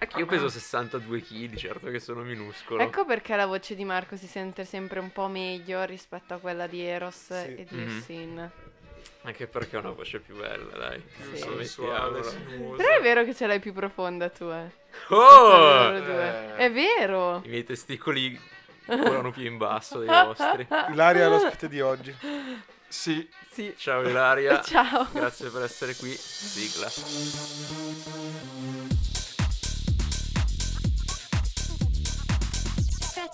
Anche io peso 62 kg, certo che sono minuscolo. Ecco perché la voce di Marco si sente sempre un po' meglio rispetto a quella di Eros Sì. e di Mhm. Sin. Anche perché ho una voce più bella, dai. Sì. sensuale. Però è vero che ce l'hai più profonda tu, eh. Oh! Eh. È vero. I miei testicoli volano più in basso dei vostri. Ilaria è l'ospite di oggi. Sì, Sì. Ciao Ilaria. Ciao. Grazie per essere qui. Sigla.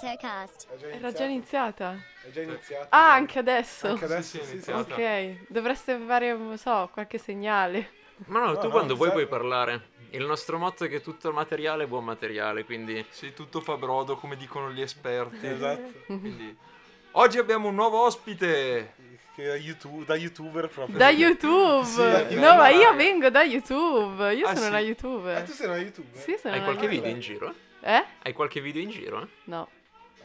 Già Era già iniziata. È già iniziato. Ah, anche adesso. Anche adesso Sì, sì, sì, è sì. iniziato. Ok, dovreste fare, non so, qualche segnale. Ma no, No, tu no, quando vuoi serve. puoi parlare. Il nostro motto è che tutto il materiale è buon materiale, quindi sì, tutto fa brodo come dicono gli esperti. Esatto. Quindi, oggi abbiamo un nuovo ospite. Che da, YouTube, da youtuber proprio. Da YouTube! Sì, da no, ma io vengo da YouTube. Io Ah, sono sì? una YouTuber. tu sei una youtuber? Sì, sono hai una qualche YouTuber. video in giro? Eh? Hai qualche video in giro? No.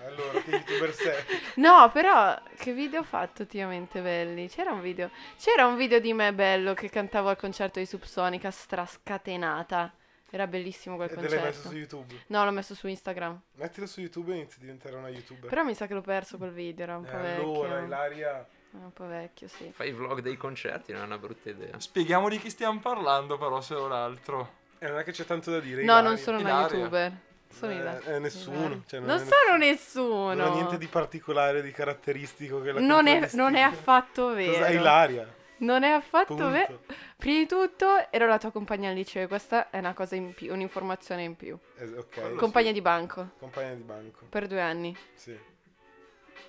Allora, che youtuber sei? No, però che video ho fatto ultimamente belli? C'era un video. C'era un video di me bello che cantavo al concerto di Subsonica strascatenata. Era bellissimo quel E te l'hai messo concerto. su YouTube. No, l'ho messo su Instagram. Mettilo su YouTube e inizi a diventare una youtuber. Però mi sa che l'ho perso quel video, era un Eh, po' allora, vecchio. Ilaria... Era un po' vecchio, sì. Fai i vlog dei concerti, non è una brutta idea. Spieghiamo di chi stiamo parlando, però, se non altro. Eh, non è che c'è tanto da dire. No, Ilaria. non sono una Ilaria. YouTuber. Sono Eh, eh, nessuno, Ilaria. cioè, non non è sono nessuno. Non ha niente di particolare, di caratteristico che la non, è, non è affatto vero. Cos'è Ilaria? Non è affatto vero. Prima di tutto ero la tua compagna al liceo, questa è una cosa in più, un'informazione in più. Eh, ok. Quello Compagna di banco, Compagna di banco. per due anni. Sì.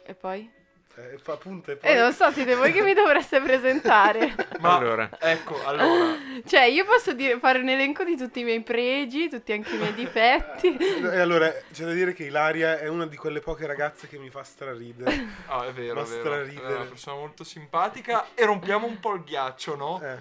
E poi? Eh, fa appunto e poi... Eh, non so, siete voi che mi dovreste presentare. Ma Allora. ecco, allora, cioè, io posso dire, fare un elenco di tutti i miei pregi, tutti anche i miei difetti. E allora, c'è da dire che Ilaria è una di quelle poche ragazze che mi fa straridere. ah, è vero, Ma è vero. straridere. È una persona molto simpatica e rompiamo un po' il ghiaccio, no? Eh,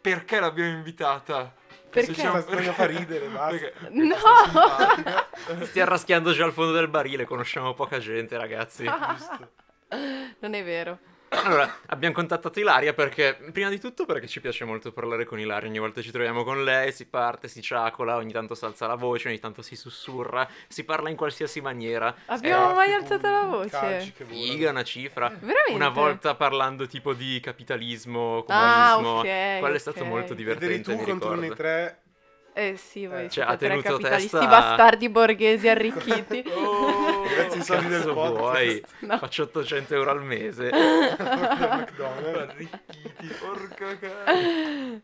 Perché l'abbiamo invitata? Perché? Sta- sta- fa ridere, basta. Perché- No! simpatica. Stai arraschiando già al fondo del barile, conosciamo poca gente, ragazzi. giusto. Non è vero. Allora, abbiamo contattato Ilaria perché, prima di tutto, perché ci piace molto parlare con Ilaria. Ogni volta ci troviamo con lei, si parte, si ciacola, ogni tanto si alza la voce, ogni tanto si sussurra, si parla in qualsiasi maniera. Abbiamo mai Scatti, alzato la voce? Figa, una cifra. Veramente? Una volta parlando tipo di capitalismo, Ah, comunismo. ok, Quello è stato molto Ed eri divertente, tu mi contro ricordo. noi tre. Eh sì, voi Eh, cioè, ha tre tenuto capitalisti testa- bastardi borghesi arricchiti. Oh, Grazie ai soldi del vuoi? No. Faccio 800 euro al mese. McDonald's. arricchiti, porca cazzo.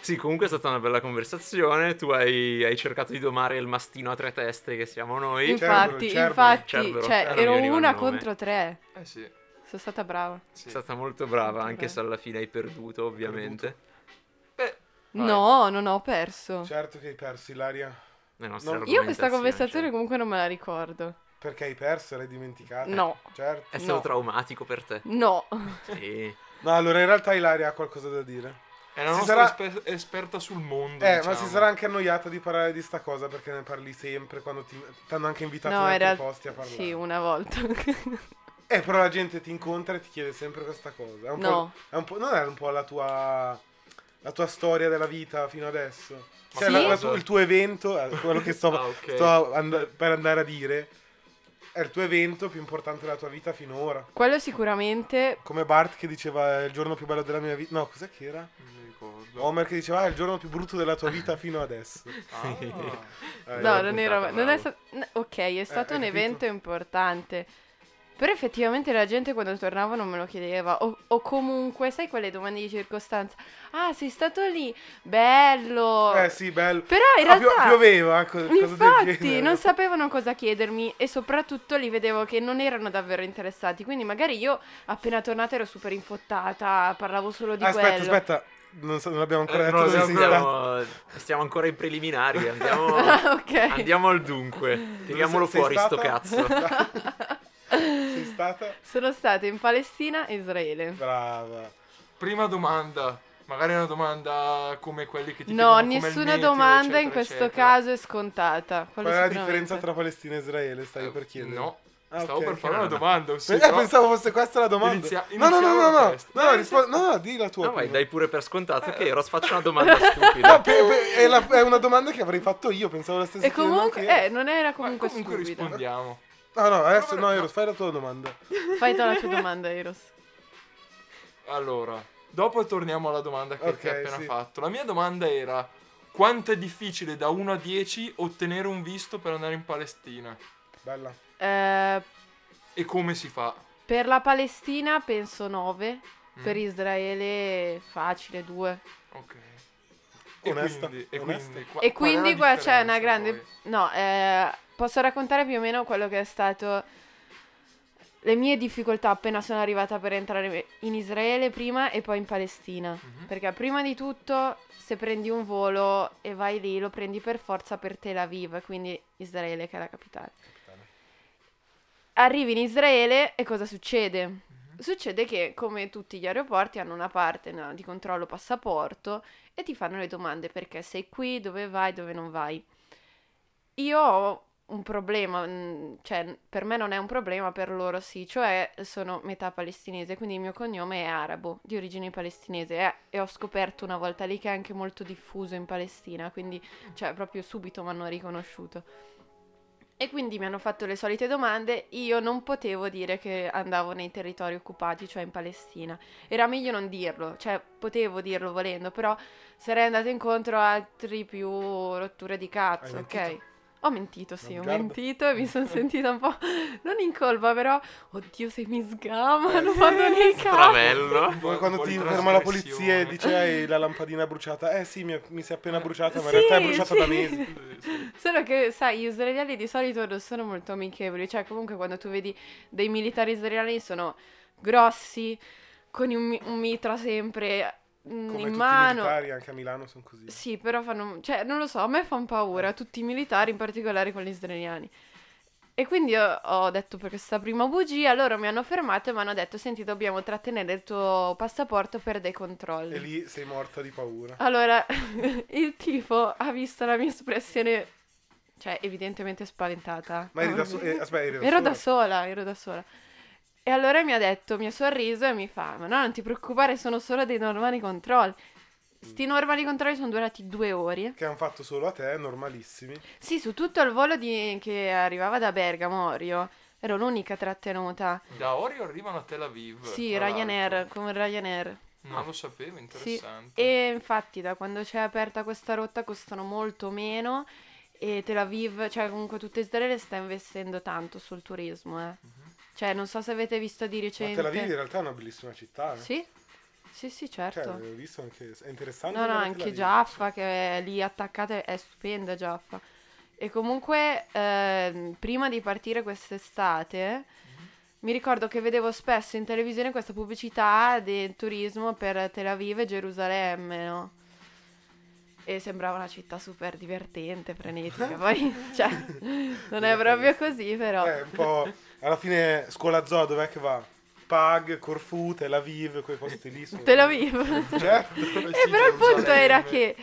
Sì, comunque è stata una bella conversazione. Tu hai, hai cercato di domare il mastino a tre teste che siamo noi. Infatti, Cerbero, infatti, Cerbero, cioè, Cerbero, ero una contro tre. Eh sì, Sono stata brava. sì. È stata molto brava, Molto anche brava. se alla fine hai perduto, ovviamente. Vai. No, non ho perso. Certo che hai perso, Ilaria. Le nostre No. Io questa conversazione cioè. comunque non me la ricordo. Perché hai perso? L'hai dimenticata? No. Certo. È stato No. traumatico per te. No. Sì. No, allora in realtà Ilaria ha qualcosa da dire. è la Si nostra sarà- esper- esperta sul mondo. Eh, diciamo. ma si sarà anche annoiata di parlare di sta cosa perché ne parli sempre quando ti hanno anche invitato No, in altri posti a parlare. Sì, una volta. Eh, però la gente ti incontra e ti chiede sempre questa cosa. È un No. po', è un po', non è un po' la tua la tua storia della vita fino adesso? Cioè, Sì? la- la il tuo evento, eh, quello che sto, Ah, ok. sto and- per andare a dire, è il tuo evento più importante della tua vita finora. Quello sicuramente. Come Bart che diceva è il giorno più bello della mia vita. No, cos'è che era? Non mi ricordo. Homer che diceva "Ah, è il giorno più brutto della tua vita fino adesso. Ah. Eh, No, non era. Non è n- Ok, è stato hai un evento importante. Però effettivamente la gente quando tornava non me lo chiedeva. O, o comunque, sai quelle domande di circostanza? Ah, sei stato lì? Bello. Eh sì, bello. Però in Ah, pio- realtà. pioveva, co- del Infatti, non sapevano cosa chiedermi e soprattutto li vedevo che non erano davvero interessati. Quindi magari io appena tornata ero super infottata, parlavo solo di aspetta, quello. aspetta. Non, so- non abbiamo ancora Eh, detto dove abbiamo sei ancora- stato. Stiamo, ancora in preliminari. Andiamo, Ah, ok. andiamo al dunque. Tiriamolo fuori, sto stata? cazzo. stata? Sono stata in Palestina e Israele. Brava. Prima domanda. Magari una domanda come quelli che ti No, nessuna meteo, domanda in eccetera, questo eccetera. caso è scontata. Quello Qual è la differenza tra Palestina e Israele? Stavi Eh, per chiedere. No. Ah, Stavo ok. per fare no, una no. domanda. Eh, ossia, no? pensavo fosse questa la domanda. Inizia- no, no, no, no, no, no, no, rispo- no, no, di la tua. No, vai, dai pure per scontato Eh. che Eros faccia una domanda No, stupida. pe- pe- è, la- è una domanda che avrei fatto io, pensavo la stessa E comunque, anche eh, non era Ma comunque, comunque stupida. rispondiamo. Io. No, no, adesso no. Eros, fai la tua domanda. Fai tu la tua domanda, Eros. Allora, dopo torniamo alla domanda che ti hai appena sì. fatto. La mia domanda era: quanto è difficile da 1 a 10 ottenere un visto per andare in Palestina? Bella. Eh, E come si fa? per la Palestina penso 9, Mm? per Israele facile 2. Ok. E Onesta, quindi, e onesta. quindi, qua- E qual è la quindi qua c'è una grande... poi? No, eh, posso raccontare più o meno quello che è stato le mie difficoltà appena sono arrivata per entrare in Israele prima e poi in Palestina. Mhm. Perché prima di tutto, se prendi un volo e vai lì, lo prendi per forza per Tel Aviv, quindi Israele che è la capitale. Arrivi in Israele e cosa succede? Mhm. Succede che, come tutti gli aeroporti, hanno una parte no, di controllo passaporto e ti fanno le domande perché sei qui, dove vai, dove non vai. Io ho un problema, cioè per me non è un problema, per loro sì, cioè sono metà palestinese, quindi il mio cognome è arabo, di origine palestinese eh, e ho scoperto una volta lì che è anche molto diffuso in Palestina, quindi cioè proprio subito mi hanno riconosciuto. E quindi mi hanno fatto le solite domande, io non potevo dire che andavo nei territori occupati, cioè in Palestina. Era meglio non dirlo, cioè potevo dirlo volendo, però sarei andato incontro a altri più rotture di cazzo, ok? Ho mentito, sì, ho Guarda. mentito e mi sono sentita un po', non in colpa, però, oddio se mi sgamano, vado nei cazzi. Come quando di ti ferma la polizia e dice hai la lampadina bruciata. Eh sì, mi, mi si è appena bruciata, ma in Sì, realtà è bruciata sì. da mesi. Sì. Solo che, sai, gli israeliani di solito non sono molto amichevoli, cioè comunque quando tu vedi dei militari israeliani sono grossi, con un, un mitra sempre Come in tutti i mano. militari, anche a Milano sono così. Sì, però fanno, cioè non lo so, a me fanno paura, tutti i militari, in particolare quelli israeliani. E quindi ho detto per questa prima bugia, loro mi hanno fermato e mi hanno detto, senti, dobbiamo trattenere il tuo passaporto per dei controlli. E lì sei morta di paura. Allora, il tipo ha visto la mia espressione, cioè evidentemente spaventata. Ma eri da sola? Eh, aspetta, eri da Ero sola? da sola, ero da sola. E allora mi ha detto, mi ha sorriso e mi fa, ma no, non ti preoccupare, sono solo dei normali controlli. Sti normali controlli sono durati due ore. Che hanno fatto solo a te, normalissimi. Sì, su tutto il volo di- che arrivava da Bergamo, Orio, ero l'unica trattenuta. Da Orio arrivano a Tel Aviv. Sì, Ryanair, l'altro. come Ryanair. Non lo sapevo, Sì, interessante. e infatti da quando c'è aperta questa rotta costano molto meno e Tel Aviv, cioè comunque tutta Israele sta investendo tanto sul turismo, eh. Mhm. Cioè, non so se avete visto di Ma recente. Tel Aviv in realtà è una bellissima città. Eh. Sì? Sì, sì, Cioè, certo. ho visto anche... È interessante. No, no, anche. Jaffa che è lì attaccata è stupenda Jaffa. E comunque ehm, prima di partire quest'estate mi ricordo che vedevo spesso in televisione questa pubblicità del turismo per Tel Aviv e Gerusalemme, no? E sembrava una città super divertente, frenetica. Poi, cioè, non è proprio così, però. Eh, un po'... Alla fine, scuola zoo, dov'è che va? Pag, Corfù, Tel Aviv, quei posti lì. sono- Tel Aviv. Certo. E però il punto era che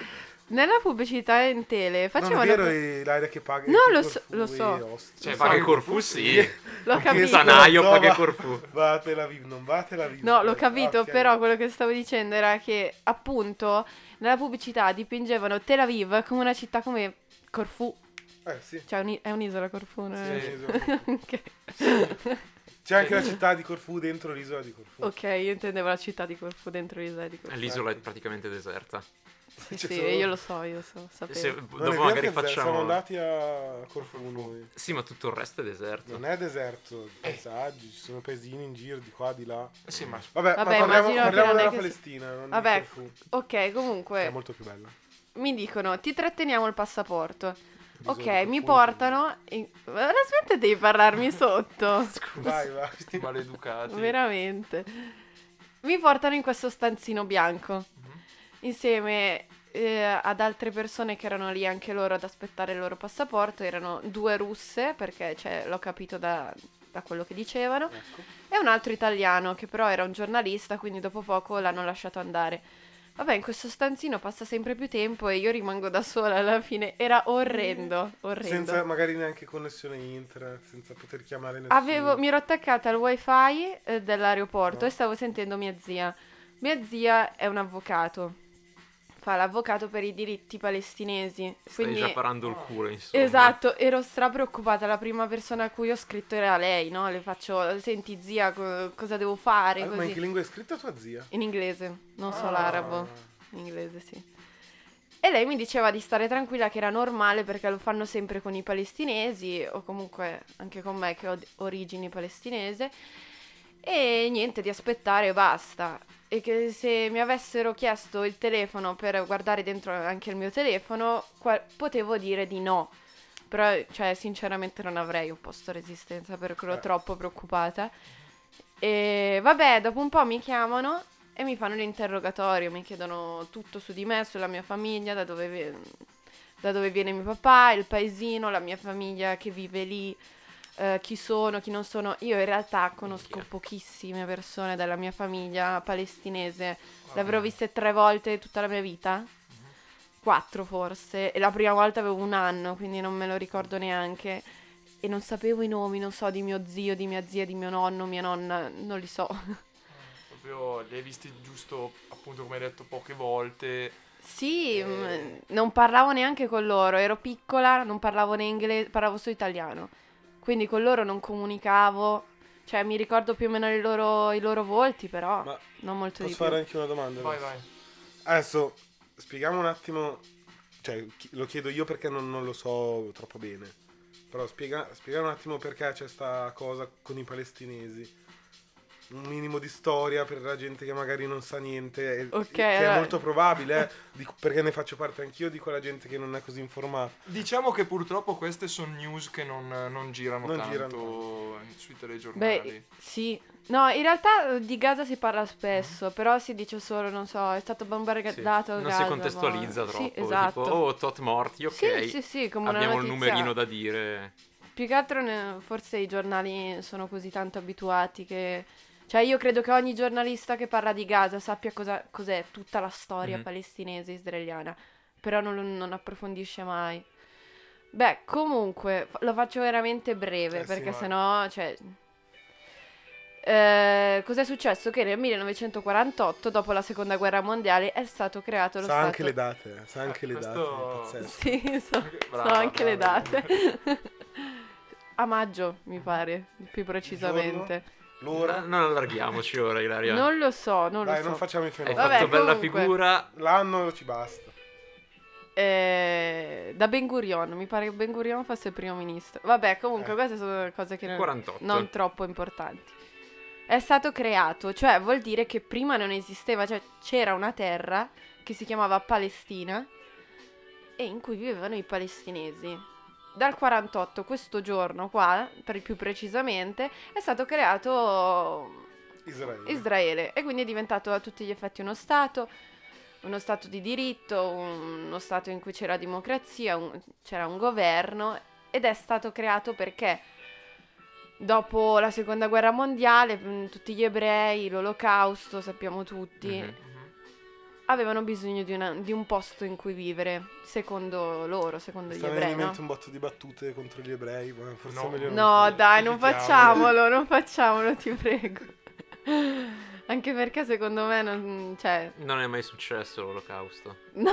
nella pubblicità in tele Non facevano... è vero è l'area che paga. No, lo so- lo so. Cioè, Lo paga il Corfù, che- sì. L'ho capito. Sanaio paga va- Corfù. Va a Tel Aviv, non va a Tel Aviv. No, l'ho Eh, capito, però quello che stavo dicendo era che appunto nella pubblicità dipingevano Tel Aviv come una città come Corfù, Eh sì. cioè uni- è un'isola Corfù, non è- Sì. ok. C'è anche la città di Corfù dentro l'isola di Corfù. Ok, io intendevo la città di Corfù dentro l'isola di Corfù. L'isola è praticamente deserta. Sì, c'è sì, solo- io lo so, io lo so, sapevo. Se- Non è dopo vero magari che Siamo facciamo... andati a Corfù noi. Sì, ma tutto il resto è deserto. Non è deserto, paesaggi, ci sono paesini in giro di qua, di là. Sì, ma Vabbè, Vabbè, ma parliamo, immagino che parliamo non è della che si- Palestina, non Vabbè, di Corfù, Ok, che comunque è molto più bella. mi dicono ti tratteniamo il passaporto. Ok, mi portano. In... Ma smettete di parlarmi sotto. Vai, vai. sti maleducati. Veramente. Mi portano in questo stanzino bianco Mhm. insieme eh, ad altre persone che erano lì anche loro ad aspettare il loro passaporto. Erano due russe, perché cioè, l'ho capito da, da quello che dicevano, Ecco. e un altro italiano che però era un giornalista, quindi dopo poco l'hanno lasciato andare. Vabbè, in questo stanzino passa sempre più tempo e io rimango da sola alla fine. Era orrendo, orrendo. Senza magari neanche connessione internet, senza poter chiamare nessuno. Avevo, mi ero attaccata al wifi eh, dell'aeroporto No. e stavo sentendo mia zia. Mia zia è un avvocato. Fa l'avvocato per i diritti palestinesi. Stai Quindi, già parando il culo, insomma. esatto, ero stra preoccupata. La prima persona a cui ho scritto era lei, no? Le faccio, senti zia, co- cosa devo fare? Ah, ma in che lingua è scritta tua zia? In inglese, non so Ah. l'arabo. In inglese, sì. E lei mi diceva di stare tranquilla che era normale perché lo fanno sempre con i palestinesi o comunque anche con me che ho origini palestinese. E niente, di aspettare e basta. E che se mi avessero chiesto il telefono per guardare dentro anche il mio telefono, qua- potevo dire di no. Però, cioè, sinceramente non avrei opposto resistenza perché ero Eh. troppo preoccupata. E vabbè, dopo un po' mi chiamano e mi fanno l'interrogatorio, mi chiedono tutto su di me, sulla mia famiglia, da dove, vi- da dove viene mio papà, il paesino, la mia famiglia che vive lì, eh, chi sono, chi non sono. Io in realtà conosco pochissime persone della mia famiglia palestinese, le avrò viste tre volte tutta la mia vita. Quattro forse, e la prima volta avevo un anno, quindi non me lo ricordo neanche. E non sapevo i nomi, non so, di mio zio, di mia zia, di mio nonno, mia nonna, non li so. Proprio li hai visti giusto, appunto, come hai detto, poche volte. Sì, Eh. mm, non parlavo neanche con loro, ero piccola, non parlavo né inglese, parlavo solo italiano. Quindi con loro non comunicavo, cioè mi ricordo più o meno i loro, i loro volti, però Ma non molto di posso più. fare anche una domanda? Vai, vai. Adesso spieghiamo un attimo, cioè lo chiedo io perché non, non lo so troppo bene, però spiega, spiegare un attimo perché c'è sta cosa con i palestinesi. Un minimo di storia per la gente che magari non sa niente, e- Ok, che è allora- molto probabile, eh, dico- perché ne faccio parte anch'io di quella gente che non è così informata. Diciamo che purtroppo queste sono news che non, non girano Non tanto girano. sui telegiornali. Beh, sì. No, in realtà eh, di Gaza si parla spesso, però si dice solo, non so, è stato Sì. bombardato Non Gaza. si contestualizza boh. troppo. Sì, esatto. Tipo, oh, tot morti, ok. Sì, sì, sì, come Abbiamo il notizia- numerino da dire. Più che altro ne- forse i giornali sono così tanto abituati che... Cioè io credo che ogni giornalista che parla di Gaza sappia cosa, cos'è tutta la storia Mhm. palestinese israeliana, però non, non approfondisce mai. Beh, comunque, lo faccio veramente breve, Eh sì, perché vai. sennò, cioè... Eh, cos'è successo? Che nel 1948, dopo la seconda guerra mondiale, è stato creato lo Sa Stato... anche le date, sa anche le questo- date. Sì, so, Brava, so anche le brava. date. A maggio, mi pare, più precisamente. L'ora? No, non allarghiamoci ora, Ilaria. Non lo so, non Dai, lo so. non facciamo i Hai fenomeni. Vabbè, fatto bella comunque. figura. L'anno ci basta. Eh, da Ben Gurion, mi pare che Ben Gurion fosse il primo ministro. Vabbè, comunque Eh. queste sono cose che non, 48. non troppo importanti. È stato creato, cioè vuol dire che prima non esisteva, cioè c'era una terra che si chiamava Palestina e in cui vivevano i palestinesi. Dal 48, questo giorno qua, per più precisamente, è stato creato Israele. Israele e quindi è diventato a tutti gli effetti uno Stato, uno Stato di diritto, uno Stato in cui c'era democrazia, un- c'era un governo ed è stato creato perché dopo la seconda guerra mondiale tutti gli ebrei, l'olocausto, sappiamo tutti, Mhm. Avevano bisogno di, una- di un posto in cui vivere, secondo loro, secondo gli stanno ebrei. in No? mente un botto di battute contro gli ebrei, ma forse No. meglio non No, farlo. dai, non facciamolo, non facciamolo, ti prego. Anche perché secondo me non... cioè... Non è mai successo l'olocausto. No!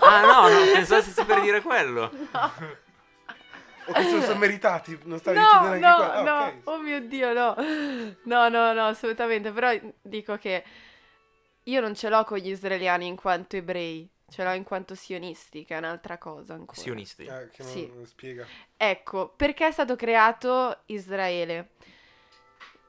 Ah no, no pensavo stessi per dire quello. O che se lo sono meritati, non stavi No, dicendo no, qua. Ah, no, ok. oh mio Dio, no. No, no, no, assolutamente. Però dico che io non ce l'ho con gli israeliani in quanto ebrei, ce l'ho in quanto sionisti, che è un'altra cosa ancora. Sionisti. Eh, che non Sì. non spiega. Ecco, perché è stato creato Israele?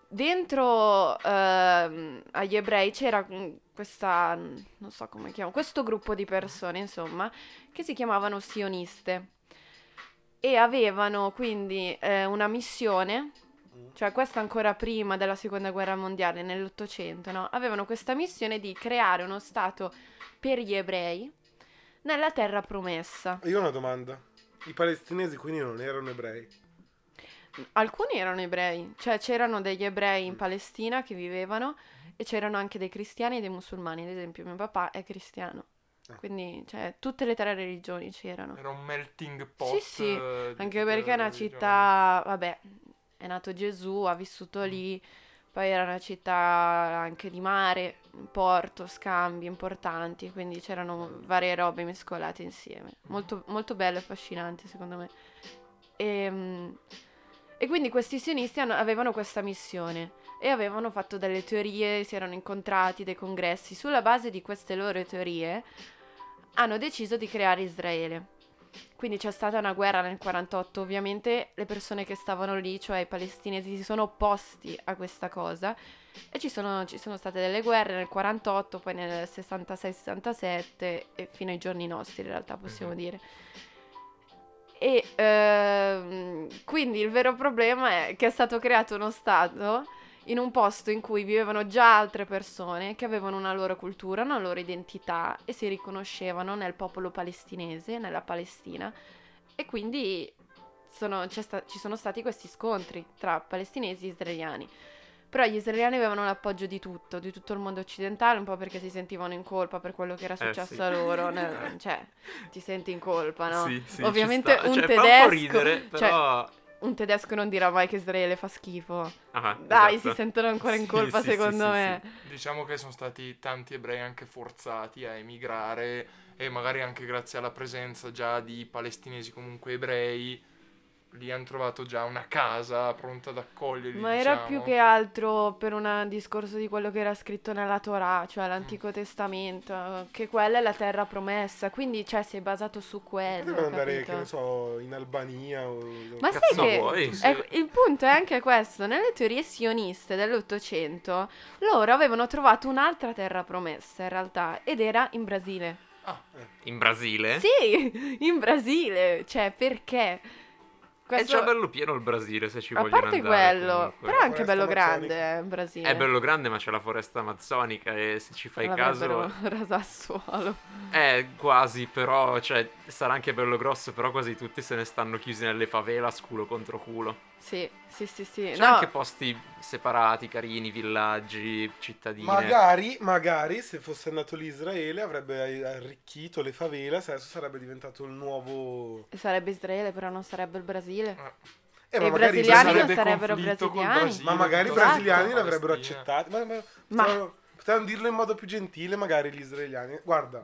Dentro ehm, agli ebrei c'era mm, questa, non so come chiamo, questo gruppo di persone, insomma, che si chiamavano sioniste e avevano quindi eh, una missione. Cioè questa ancora prima della seconda guerra mondiale, nell'Ottocento, no? Avevano questa missione di creare uno stato per gli ebrei nella terra promessa. Io ho una domanda. I palestinesi quindi non erano ebrei? Alcuni erano ebrei, cioè c'erano degli ebrei in Palestina che vivevano e c'erano anche dei cristiani e dei musulmani, ad esempio mio papà è cristiano. Ah. Quindi, cioè, tutte le tre religioni c'erano. Era un melting pot. Sì, sì, eh, Anche perché è una religioni. città, vabbè, è nato Gesù, ha vissuto lì, poi era una città anche di mare, porto, scambi importanti, quindi c'erano varie robe mescolate insieme. Molto, molto bello e affascinante secondo me. E, e quindi questi sionisti hanno- avevano questa missione e avevano fatto delle teorie, si erano incontrati, dei congressi. Sulla base di queste loro teorie hanno deciso di creare Israele. Quindi c'è stata una guerra nel 48, ovviamente le persone che stavano lì, cioè i palestinesi, si sono opposti a questa cosa e ci sono, ci sono state delle guerre nel 48, poi nel 66-67 e fino ai giorni nostri in realtà possiamo Mhm. dire. E ehm, quindi il vero problema è che è stato creato uno Stato in un posto in cui vivevano già altre persone che avevano una loro cultura, una loro identità e si riconoscevano nel popolo palestinese, nella Palestina. E quindi sono- sta- ci sono stati questi scontri tra palestinesi e israeliani. Però gli israeliani avevano l'appoggio di tutto, di tutto il mondo occidentale, un po' perché si sentivano in colpa per quello che era Eh, successo sì. a loro. ne- cioè, ti senti in colpa, no? Sì, sì, Ovviamente un Cioè, tedesco... Fa un po' ridere, cioè, però... un tedesco non dirà mai che Israele fa schifo. Ah, Dai, esatto. si sentono ancora in Sì, colpa sì, sì, secondo sì, me. Diciamo che sono stati tanti ebrei anche forzati a emigrare e magari anche grazie alla presenza già di palestinesi comunque ebrei, lì hanno trovato già una casa pronta ad accoglierli. Ma era diciamo. più che altro per un discorso di quello che era scritto nella Torah, cioè l'Antico Testamento, che quella è la terra promessa, quindi cioè si è basato su quello, Potevano andare, che ne so, in Albania o... Ma Cazzo sai che vuoi? Sì. è- il punto è anche questo, nelle teorie sioniste dell'Ottocento, loro avevano trovato un'altra terra promessa in realtà, ed era in Brasile. Ah, In Brasile? Sì, in Brasile, cioè perché? È Questo- già bello pieno il Brasile se ci A vogliono parte andare. quello, comunque. però è anche bello grande eh, in Brasile. È bello grande, ma c'è la foresta amazzonica e se ci fai caso al suolo. è quasi, però, cioè, sarà anche bello grosso, però quasi tutti se ne stanno chiusi nelle favelas culo contro culo. Sì, sì, sì, sì. C'è No, anche posti separati, carini, villaggi, cittadine. Magari, magari se fosse andato lì Israele avrebbe arricchito le favelas, adesso sarebbe diventato il nuovo... sarebbe Israele, però non sarebbe il Brasile. Eh, E ma i brasiliani non sarebbe sarebbero brasiliani. Ma magari i che brasiliani la l'avrebbero accettato. Ma, ma, Ma- potevano dirlo in modo più gentile, magari gli israeliani. Guarda,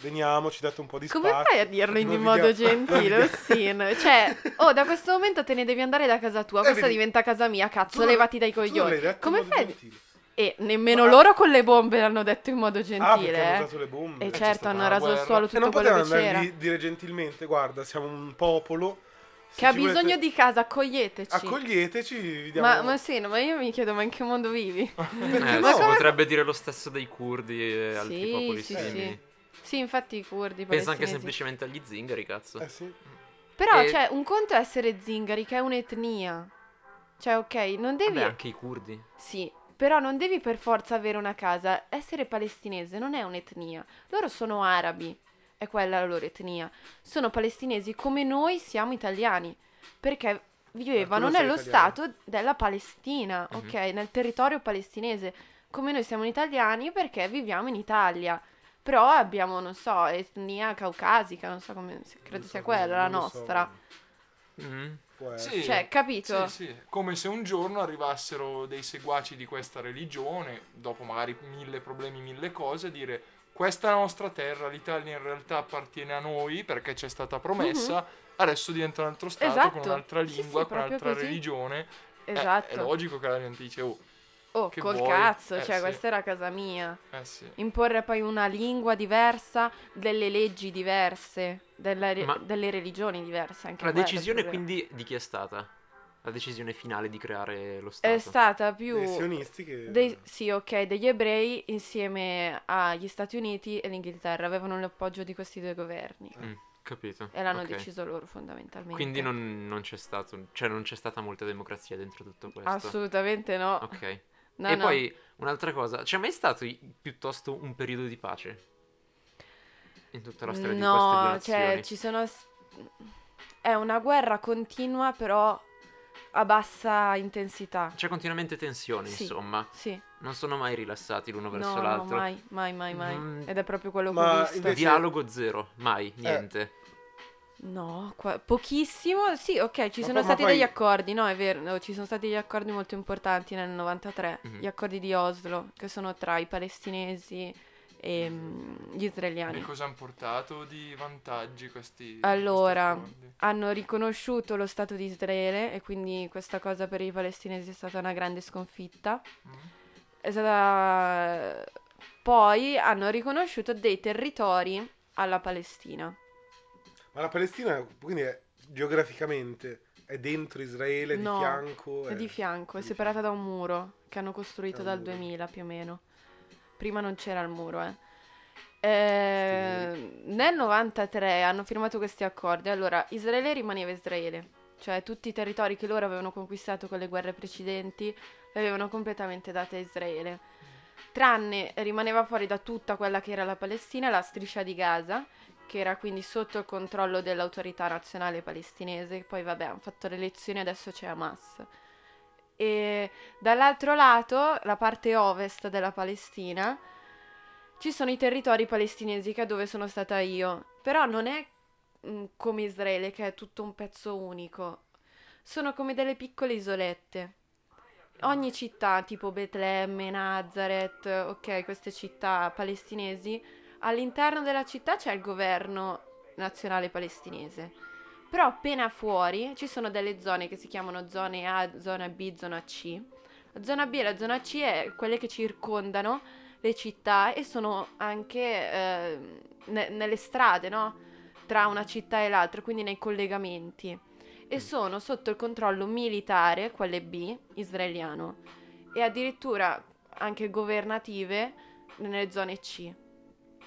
veniamo, ci date un po' di Come spazio. fai a dirlo in modo gentile, Ossin? Cioè, oh, da questo momento te ne devi andare da casa tua. Eh, Questa vedi, diventa casa mia, cazzo, tu non- levati dai non coglioni. l'hai detto in Come modo fai? gentile. E nemmeno Ma- loro con le bombe l'hanno detto in modo Ah, gentile. perché hanno eh. usato le bombe. E Eh, certo, stata hanno una raso guerra. suolo E tutto non quello potevano che andare c'era. lì dire gentilmente, guarda, siamo un popolo. se Che ha ci volete- bisogno di casa, accoglieteci. Accoglieteci. Ma, ma sì, no, ma io mi chiedo, ma in che mondo vivi? Eh, no? si come- potrebbe dire lo stesso dei curdi e altri Sì, popoli sì, simili. sì. Sì, infatti i curdi, Pensa anche semplicemente agli zingari, cazzo. Eh sì. Però, E- cioè, un conto è essere zingari, che è un'etnia. Cioè, ok, non devi... Vabbè, anche i curdi. Sì, però non devi per forza avere una casa. Essere palestinese non è un'etnia. Loro sono arabi, è quella la loro etnia. Sono palestinesi come noi siamo italiani, perché vivevano nello italiano. stato della Palestina, Mhm. ok? Nel territorio palestinese. Come noi siamo italiani perché viviamo in Italia. Però abbiamo, non so, etnia caucasica, non so come, credo Non so sia quella la lo so. nostra. Mm. Essere. Sì. Cioè, capito? Sì, sì, come se un giorno arrivassero dei seguaci di questa religione, dopo magari mille problemi, mille cose, a dire questa è la nostra terra, l'Italia in realtà appartiene a noi perché c'è stata promessa, adesso diventa un altro Stato con. Esatto. un'altra Sì, lingua, sì, con un'altra così. religione. Eh, Esatto. è logico che la gente dice, oh, Oh, che col vuoi? cazzo, Eh, cioè sì. questa era casa mia. eh sì. Imporre poi una lingua diversa, delle leggi diverse, della re- Ma- delle religioni diverse. Anche La decisione quindi di chi è stata? La decisione finale di creare lo Stato? è stata più Dei sionisti che... dei- sì, ok, degli ebrei insieme agli Stati Uniti e l'Inghilterra avevano l'appoggio di questi due governi Mm, capito. e l'hanno ok. deciso loro fondamentalmente. Quindi non, non c'è stato, cioè non c'è stata molta democrazia dentro tutto questo. Assolutamente no. Ok. No, e no. poi un'altra cosa, c'è mai stato piuttosto un periodo di pace? In tutta la storia di queste due No, nazioni? cioè ci sono... È una guerra continua, però a bassa intensità. C'è continuamente tensione, Sì. insomma. Sì. Non sono mai rilassati l'uno verso No, no, l'altro. mai, mai, mai, mai. Mm. Ed è proprio quello che ho visto. invece- Dialogo zero, mai, niente. No, qua- pochissimo. Sì, ok, ci Ma sono poi- ma stati poi- degli accordi, no, è vero, no, ci sono stati degli accordi molto importanti nel 93, Mhm. gli accordi di Oslo, che sono tra i palestinesi e mm, gli E israeliani. cosa hanno portato di vantaggi questi Allora, questi accordi? Hanno riconosciuto lo Stato di Israele e quindi questa cosa per i palestinesi è stata una grande sconfitta. Mm? È stata... Poi hanno riconosciuto dei territori alla Palestina. Ma la Palestina, quindi è, geograficamente, è dentro Israele, è No, di fianco? È di fianco, è di separata da un muro che hanno costruito dal muro. 2000 più o meno. Prima non c'era il muro, eh. Eh, nel 93 hanno firmato questi accordi. Allora, Israele rimaneva Israele, cioè tutti i territori che loro avevano conquistato con le guerre precedenti li avevano completamente dati a Israele. Tranne rimaneva fuori da tutta quella che era la Palestina, la striscia di Gaza, che era quindi sotto il controllo dell'autorità nazionale palestinese. Poi vabbè, hanno fatto le elezioni, adesso c'è Hamas. E dall'altro lato, la parte ovest della Palestina, ci sono i territori palestinesi che è dove sono stata io. Però non è mm, come Israele che è tutto un pezzo unico. Sono come delle piccole isolette. Ogni città, tipo Betlemme, Nazareth, ok, queste città palestinesi, all'interno della città c'è il governo nazionale palestinese. Però appena fuori ci sono delle zone che si chiamano zone A, zona B, zona C. La zona B e la zona C è quelle che circondano le città e sono anche eh, ne- nelle strade, no? Tra una città e l'altra, quindi nei collegamenti. E sono sotto il controllo militare, quelle B, israeliano, e addirittura anche governative nelle zone C.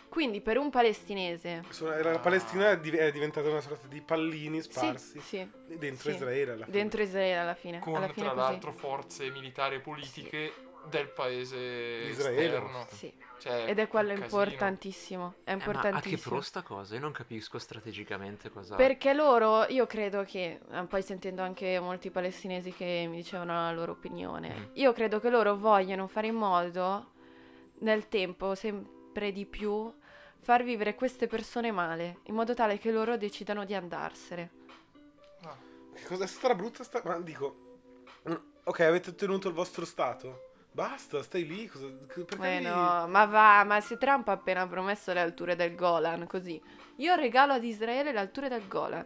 Quindi per un palestinese... La Palestina è, div- è diventata una sorta di pallini Sì, sparsi sì, dentro sì. Israele alla fine. dentro Israele alla fine. con alla fine tra così. l'altro forze militari e politiche del paese Israele. esterno. Sì. Cioè, Ed è quello importantissimo. È Eh, ma a che importantissimo. pro sta cosa? Io non capisco strategicamente cosa... Perché loro, io credo che, eh, poi sentendo anche molti palestinesi che mi dicevano la loro opinione, Mm. io credo che loro vogliano fare in modo, nel tempo, sempre di più, far vivere queste persone male, in modo tale che loro decidano di andarsene. Che cosa è stata brutta sta... Ma dico... mm, Ok, avete ottenuto il vostro stato? Basta, stai lì. Cosa... Perché Eh lì- no, ma va, ma se Trump ha appena promesso le alture del Golan, così, io regalo ad Israele le alture del Golan,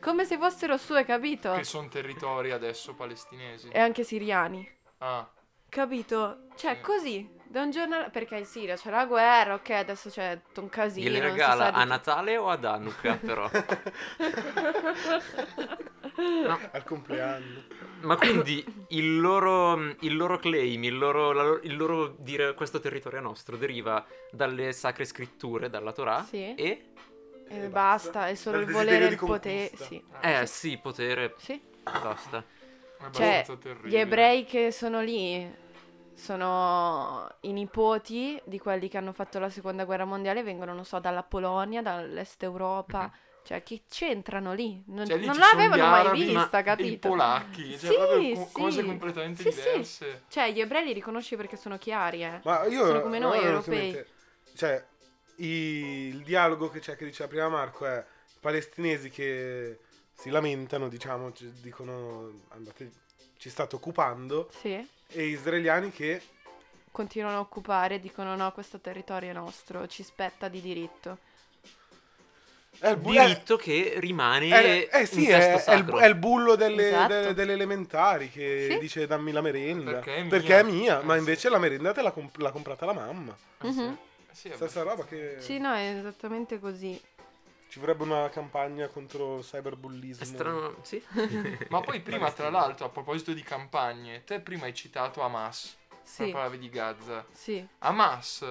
come se fossero sue, capito? Che sono territori adesso palestinesi. E anche siriani. Ah, Capito? Cioè, Sì. così, da un giorno Perché in Siria c'è la guerra, ok, adesso c'è tutto un casino. Gliele non si regala sa di a Natale o ad Hanukkah, però? No. Al compleanno. Ma quindi il loro, il loro claim, il loro, la loro- il loro dire questo territorio è nostro deriva dalle sacre scritture, dalla Torah Sì. e... E E basta, basta. è solo Dal il volere e il potere. conquista. Sì. Eh sì, potere, Sì. basta. è Cioè, abbastanza terribile. Gli ebrei che sono lì sono i nipoti di quelli che hanno fatto la seconda guerra mondiale, vengono, non so, dalla Polonia, dall'est Europa. Cioè, che c'entrano lì? Non, Cioè, lì non l'avevano gli mai arabi, vista, ma- capito? I polacchi, cioè Sì, proprio co- sì. cose completamente Sì, sì. diverse. Cioè, gli ebrei li riconosci perché sono chiari, eh. Ma io Sono come noi, no, europei. Cioè, i- il dialogo che c'è, che diceva prima Marco, è palestinesi che si lamentano, diciamo, ci- dicono andate, ci state occupando, Sì. e israeliani che continuano a occupare, dicono no, questo territorio è nostro, ci spetta di diritto. è il, bu- Diritto che rimane è- eh sì, è, è il, è il bullo delle, Esatto. delle- delle elementari che Sì. dice dammi la merenda. Perché è mia. Perché è mia, Eh, ma sì. invece la merenda te l'ha, comp- l'ha comprata la mamma. Eh sì. Sì, è Stessa roba che Sì, no, è esattamente così. Ci vorrebbe una campagna contro il cyberbullismo. È strano, sì. Ma poi prima, tra l'altro, a proposito di campagne, te prima hai citato Hamas, Sì, parlavi di Gaza. sì. Hamas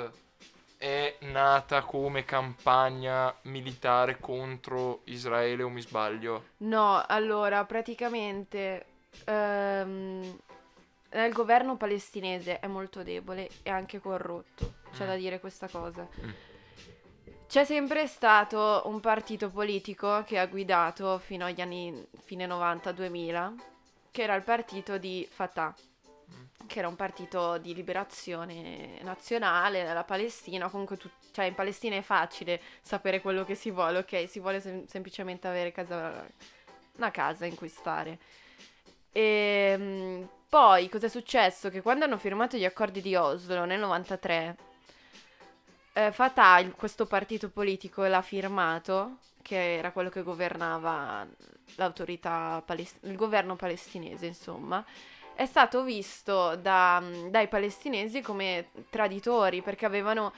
è nata come campagna militare contro Israele o mi sbaglio? No, allora, praticamente ehm, il governo palestinese è molto debole e anche corrotto, c'è Mm. da dire questa cosa. Mm. C'è sempre stato un partito politico che ha guidato fino agli anni fine 90-2000, che era il partito di Fatah, Mm. che era un partito di liberazione nazionale della Palestina. Comunque, tu- cioè, in Palestina è facile sapere quello che si vuole, ok? Si vuole sem- semplicemente avere casa, una casa in cui stare. E mm, poi cosa è successo? Che quando hanno firmato gli accordi di Oslo nel 93, eh, Fatah, questo partito politico, l'ha firmato, che era quello che governava l'autorità, palest- il governo palestinese, insomma, è stato visto da- dai palestinesi come traditori perché avevano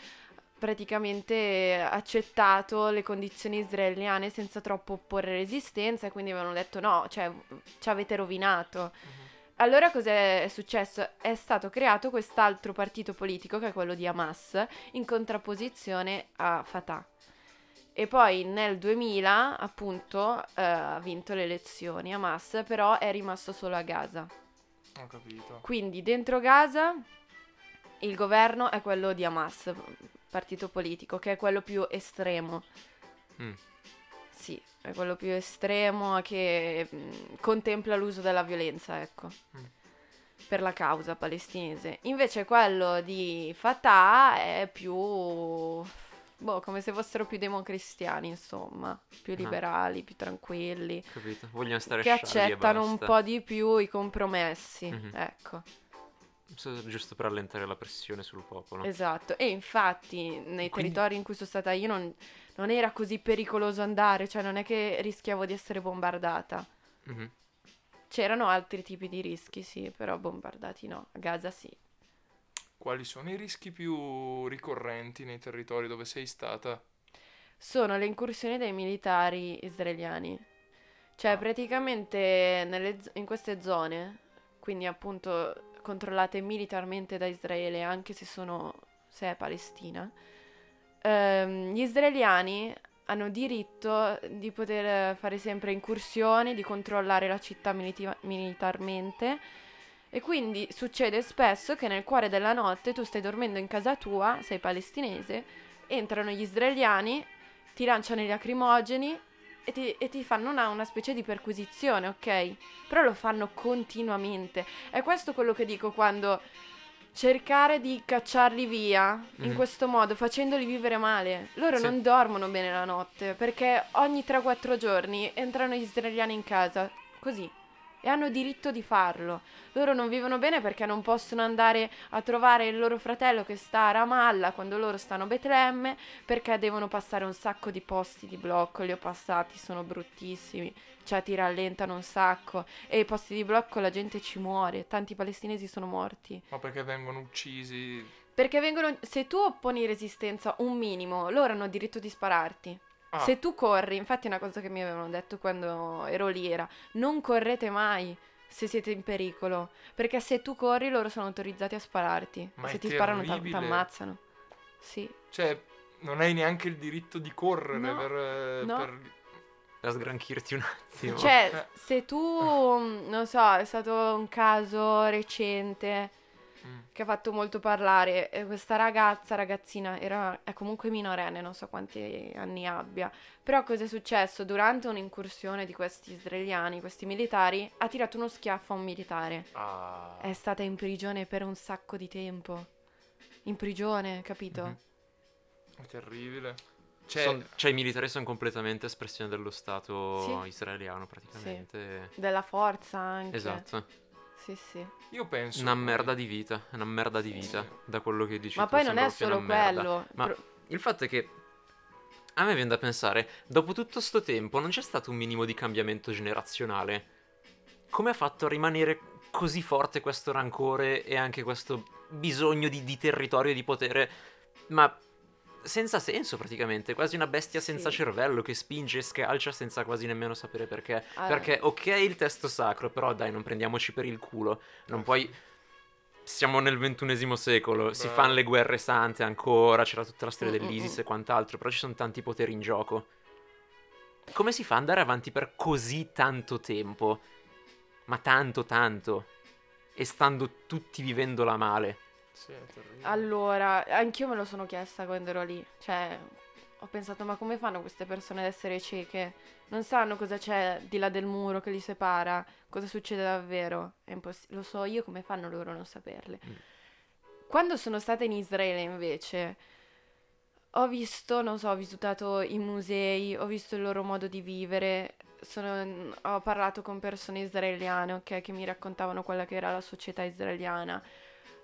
praticamente accettato le condizioni israeliane senza troppo opporre resistenza e quindi avevano detto no, cioè ci avete rovinato. Mhm. Allora cos'è successo? È stato creato quest'altro partito politico che è quello di Hamas in contrapposizione a Fatah. E poi nel 2000 appunto eh, ha vinto le elezioni Hamas, però è rimasto solo a Gaza. Ho capito. Quindi dentro Gaza il governo è quello di Hamas, partito politico, che è quello più estremo. Mm. Sì, è quello più estremo che mm, contempla l'uso della violenza, ecco, Mm. per la causa palestinese. Invece quello di Fatah è più, boh, come se fossero più democristiani, insomma, più Ah. liberali, più tranquilli, Capito? Vogliono stare che accettano un po' di più i compromessi, Mhm. ecco. Giusto per allentare la pressione sul popolo. Esatto, e infatti nei Quindi- territori in cui sono stata io non, non era così pericoloso andare, cioè non è che rischiavo di essere bombardata. Mhm. C'erano altri tipi di rischi, sì, però bombardati no, a Gaza sì. Quali sono i rischi più ricorrenti nei territori dove sei stata? Sono le incursioni dei militari israeliani. Cioè Ah. praticamente nelle in queste zone, quindi appunto controllate militarmente da Israele, anche se sono se è Palestina, ehm, gli israeliani hanno diritto di poter fare sempre incursioni, di controllare la città militi- militarmente. E quindi succede spesso che nel cuore della notte tu stai dormendo in casa tua, sei palestinese, entrano gli israeliani, ti lanciano i lacrimogeni e ti, e ti fanno una, una specie di perquisizione, ok? Però lo fanno continuamente. È questo quello che dico quando cercare di cacciarli via in Mhm. questo modo, facendoli vivere male. Loro Sì. non dormono bene la notte perché ogni 3-4 giorni entrano gli israeliani in casa, così. E hanno diritto di farlo. Loro non vivono bene perché non possono andare a trovare il loro fratello che sta a Ramallah quando loro stanno a Betlemme perché devono passare un sacco di posti di blocco. Li ho passati, sono bruttissimi. Cioè ti rallentano un sacco. E i posti di blocco la gente ci muore. Tanti palestinesi sono morti. Ma perché vengono uccisi? Perché vengono. Se tu opponi resistenza un minimo, loro hanno diritto di spararti. Ah, Se tu corri, infatti è una cosa che mi avevano detto quando ero lì era non correte mai se siete in pericolo, perché se tu corri loro sono autorizzati a spararti. Ma se ti sparano ti terribile. ammazzano. Sì. cioè, non hai neanche il diritto di correre No, per, no. per- Per sgranchirti un attimo. Cioè, Eh. se tu, mm, non so, è stato un caso recente Mm. che ha fatto molto parlare. Questa ragazza, ragazzina, era, è comunque minorenne, non so quanti anni abbia. Però cosa è successo? Durante un'incursione di questi israeliani, questi militari, ha tirato uno schiaffo a un militare. Ah. È stata in prigione per un sacco di tempo. In prigione, capito? Mhm. È terribile. Cioè, Son- cioè, i militari sono completamente espressione dello Stato Sì. israeliano, praticamente. Della forza anche. Esatto. Sì, sì. io penso... Una merda di vita. Una merda di vita. Sì. Da quello che dici Ma tu, poi non è solo quello. Ma Pro- il fatto è che a me viene da pensare, dopo tutto sto tempo non c'è stato un minimo di cambiamento generazionale. Come ha fatto a rimanere così forte questo rancore e anche questo bisogno di, di territorio e di potere? Ma senza senso praticamente, quasi una bestia senza Sì. cervello che spinge e scalcia senza quasi nemmeno sapere perché. Ah, Perché ok il testo sacro, però dai non prendiamoci per il culo, non puoi... Siamo nel ventunesimo secolo, si Beh. fanno le guerre sante ancora, c'era tutta la storia Mm, mm, dell'ISIS mm. e quant'altro, però ci sono tanti poteri in gioco. Come si fa ad andare avanti per così tanto tempo? Ma tanto, tanto. E stando tutti vivendola male. Sì, è terribile. Allora, anch'io me lo sono chiesta quando ero lì. Cioè, ho pensato, ma come fanno queste persone ad essere cieche? Non sanno cosa c'è di là del muro che li separa, cosa succede davvero. È imposs- lo so io, come fanno loro a non saperle? Mm. Quando sono stata in Israele, invece, ho visto, non so, ho visitato i musei, ho visto il loro modo di vivere, sono- ho parlato con persone israeliane, ok, che mi raccontavano quella che era la società israeliana.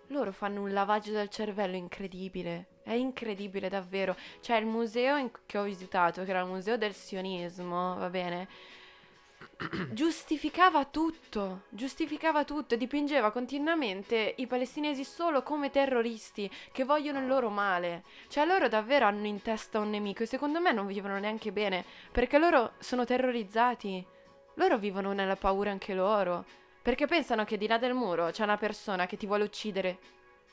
Loro fanno un lavaggio del cervello incredibile, è incredibile davvero. Cioè il museo in- che ho visitato, che era il museo del sionismo, va bene? Giustificava tutto, giustificava tutto, dipingeva continuamente i palestinesi solo come terroristi che vogliono il loro male. Cioè loro davvero hanno in testa un nemico e secondo me non vivono neanche bene, perché loro sono terrorizzati. Loro vivono nella paura anche loro, perché pensano che di là del muro c'è una persona che ti vuole uccidere,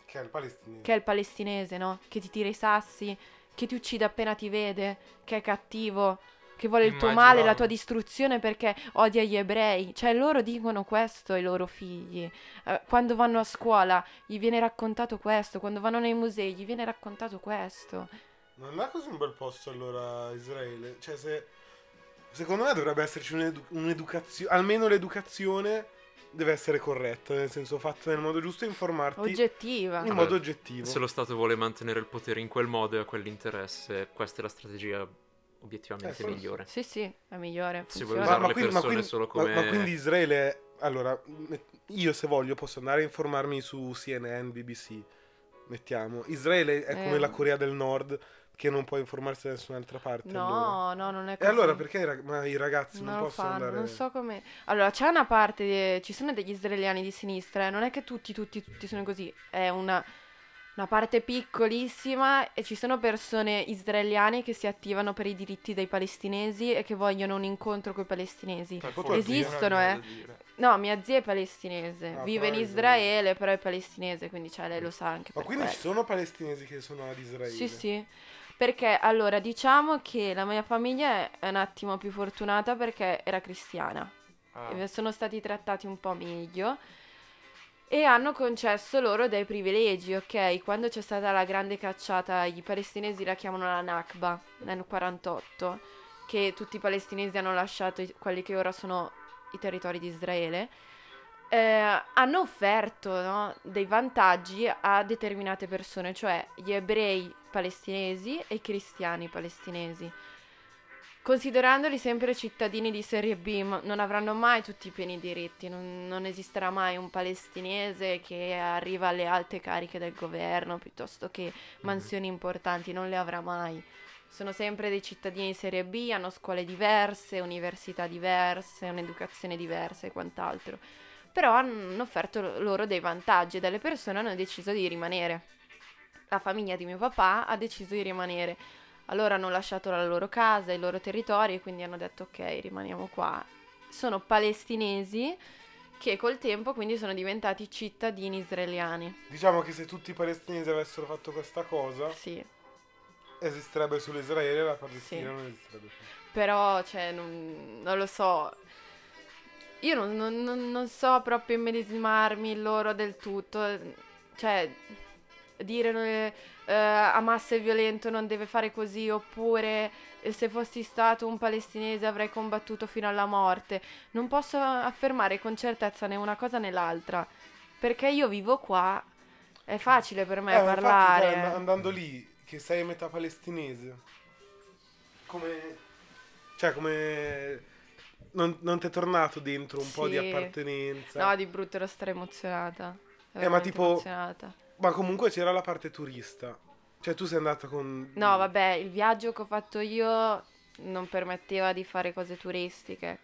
Che è il palestinese. che è il palestinese, no? Che ti tira i sassi, che ti uccide appena ti vede, che è cattivo, che vuole il tuo male, la tua distruzione perché odia gli ebrei. Cioè loro dicono questo ai loro figli. Eh, quando vanno a scuola gli viene raccontato questo, quando vanno nei musei gli viene raccontato questo. Non è così un bel posto allora Israele. Cioè se... Secondo me dovrebbe esserci un'edu- un'educazione... Almeno l'educazione deve essere corretta, nel senso fatta nel modo giusto e informarti Oggettiva. in Vabbè, modo oggettivo. Se lo Stato vuole mantenere il potere in quel modo e a quell'interesse, questa è la strategia obiettivamente Eh, migliore. Sì, sì, è migliore. Si vuole usare le persone solo ma- come- ma quindi Israele... Allora, io se voglio posso andare a informarmi su CNN, BBC, mettiamo. Israele è come Eh. la Corea del Nord che non può informarsi da nessun'altra parte. allora. No, no, non è E così. allora perché i, rag- ma i ragazzi non, Non possono fanno, andare... non so come. Allora, c'è una parte, de- ci sono degli israeliani di sinistra, eh, non è che tutti, tutti, tutti sono così, è una, una parte piccolissima e ci sono persone israeliane che si attivano per i diritti dei palestinesi e che vogliono un incontro con i palestinesi. Fortuna, esistono, eh. No, mia zia è palestinese, Ah, vive in Israele, però è palestinese, quindi cioè, lei lo sa anche Ma per quindi ci sono palestinesi che sono ad Israele? Sì, sì. Perché allora diciamo che la mia famiglia è un attimo più fortunata perché era cristiana. Ah. e sono stati trattati un po' meglio e hanno concesso loro dei privilegi, ok? Quando c'è stata la grande cacciata, i palestinesi la chiamano la Nakba nel 48, che tutti i palestinesi hanno lasciato quelli che ora sono i territori di Israele. Eh, hanno offerto no, dei vantaggi a determinate persone, cioè gli ebrei palestinesi e i cristiani palestinesi. Considerandoli sempre cittadini di serie B, non avranno mai tutti i pieni diritti, non, non esisterà mai un palestinese che arriva alle alte cariche del governo piuttosto che mansioni importanti, non le avrà mai. Sono sempre dei cittadini di serie B, hanno scuole diverse, università diverse, un'educazione diversa e quant'altro. Però hanno offerto loro dei vantaggi e delle persone hanno deciso di rimanere. La famiglia di mio papà ha deciso di rimanere. Allora hanno lasciato la loro casa, i loro territori e quindi hanno detto ok, rimaniamo qua. Sono palestinesi che col tempo quindi sono diventati cittadini israeliani. Diciamo che se tutti i palestinesi avessero fatto questa cosa, Sì, esisterebbe solo Israele e la Palestina Sì. non esisterebbe più. però cioè non, non lo so. Io non, non- non- so proprio immedesimarmi loro del tutto. Cioè, dire eh, Hamas è violento, non deve fare così, oppure eh, se fossi stato un palestinese avrei combattuto fino alla morte. Non posso affermare con certezza né una cosa né l'altra, perché io vivo qua, è facile per me Eh, ma infatti, parlare. cioè, and- andando lì, che sei metà palestinese, come... Cioè, come... Non, non ti è tornato dentro un po' di Sì. appartenenza? No, di brutto ero stremozionata. ma veramente tipo- emozionata. Ma comunque c'era la parte turista. Cioè, tu sei andata con... No, vabbè, il viaggio che ho fatto io non permetteva di fare cose turistiche.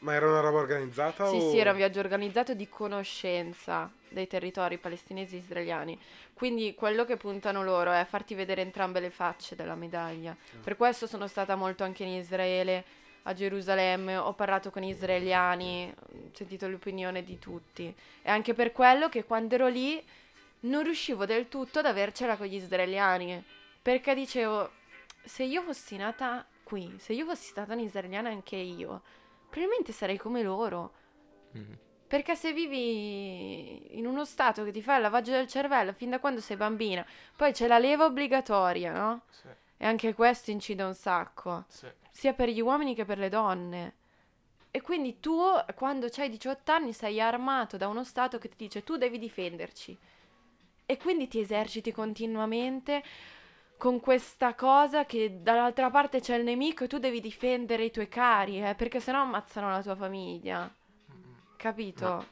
Ma era una roba organizzata Sì, o... sì, era un viaggio organizzato di conoscenza dei territori palestinesi e israeliani. Quindi quello che puntano loro è farti vedere entrambe le facce della medaglia. Per questo sono stata molto anche in Israele, a Gerusalemme, ho parlato con israeliani, ho sentito l'opinione di tutti. E anche per quello che quando ero lì non riuscivo del tutto ad avercela con gli israeliani. Perché dicevo, se io fossi nata qui, se io fossi stata un'israeliana anche io, probabilmente sarei come loro. Mm. Perché se vivi in uno stato che ti fa il lavaggio del cervello fin da quando sei bambina, poi c'è la leva obbligatoria, no? Sì. E anche questo incide un sacco, Sì. Sia per gli uomini che per le donne. E quindi tu, quando hai 18 anni, sei armato da uno Stato che ti dice tu devi difenderci. E quindi ti eserciti continuamente con questa cosa che dall'altra parte c'è il nemico e tu devi difendere i tuoi cari, eh, perché sennò ammazzano la tua famiglia. Mm. Capito? Ma-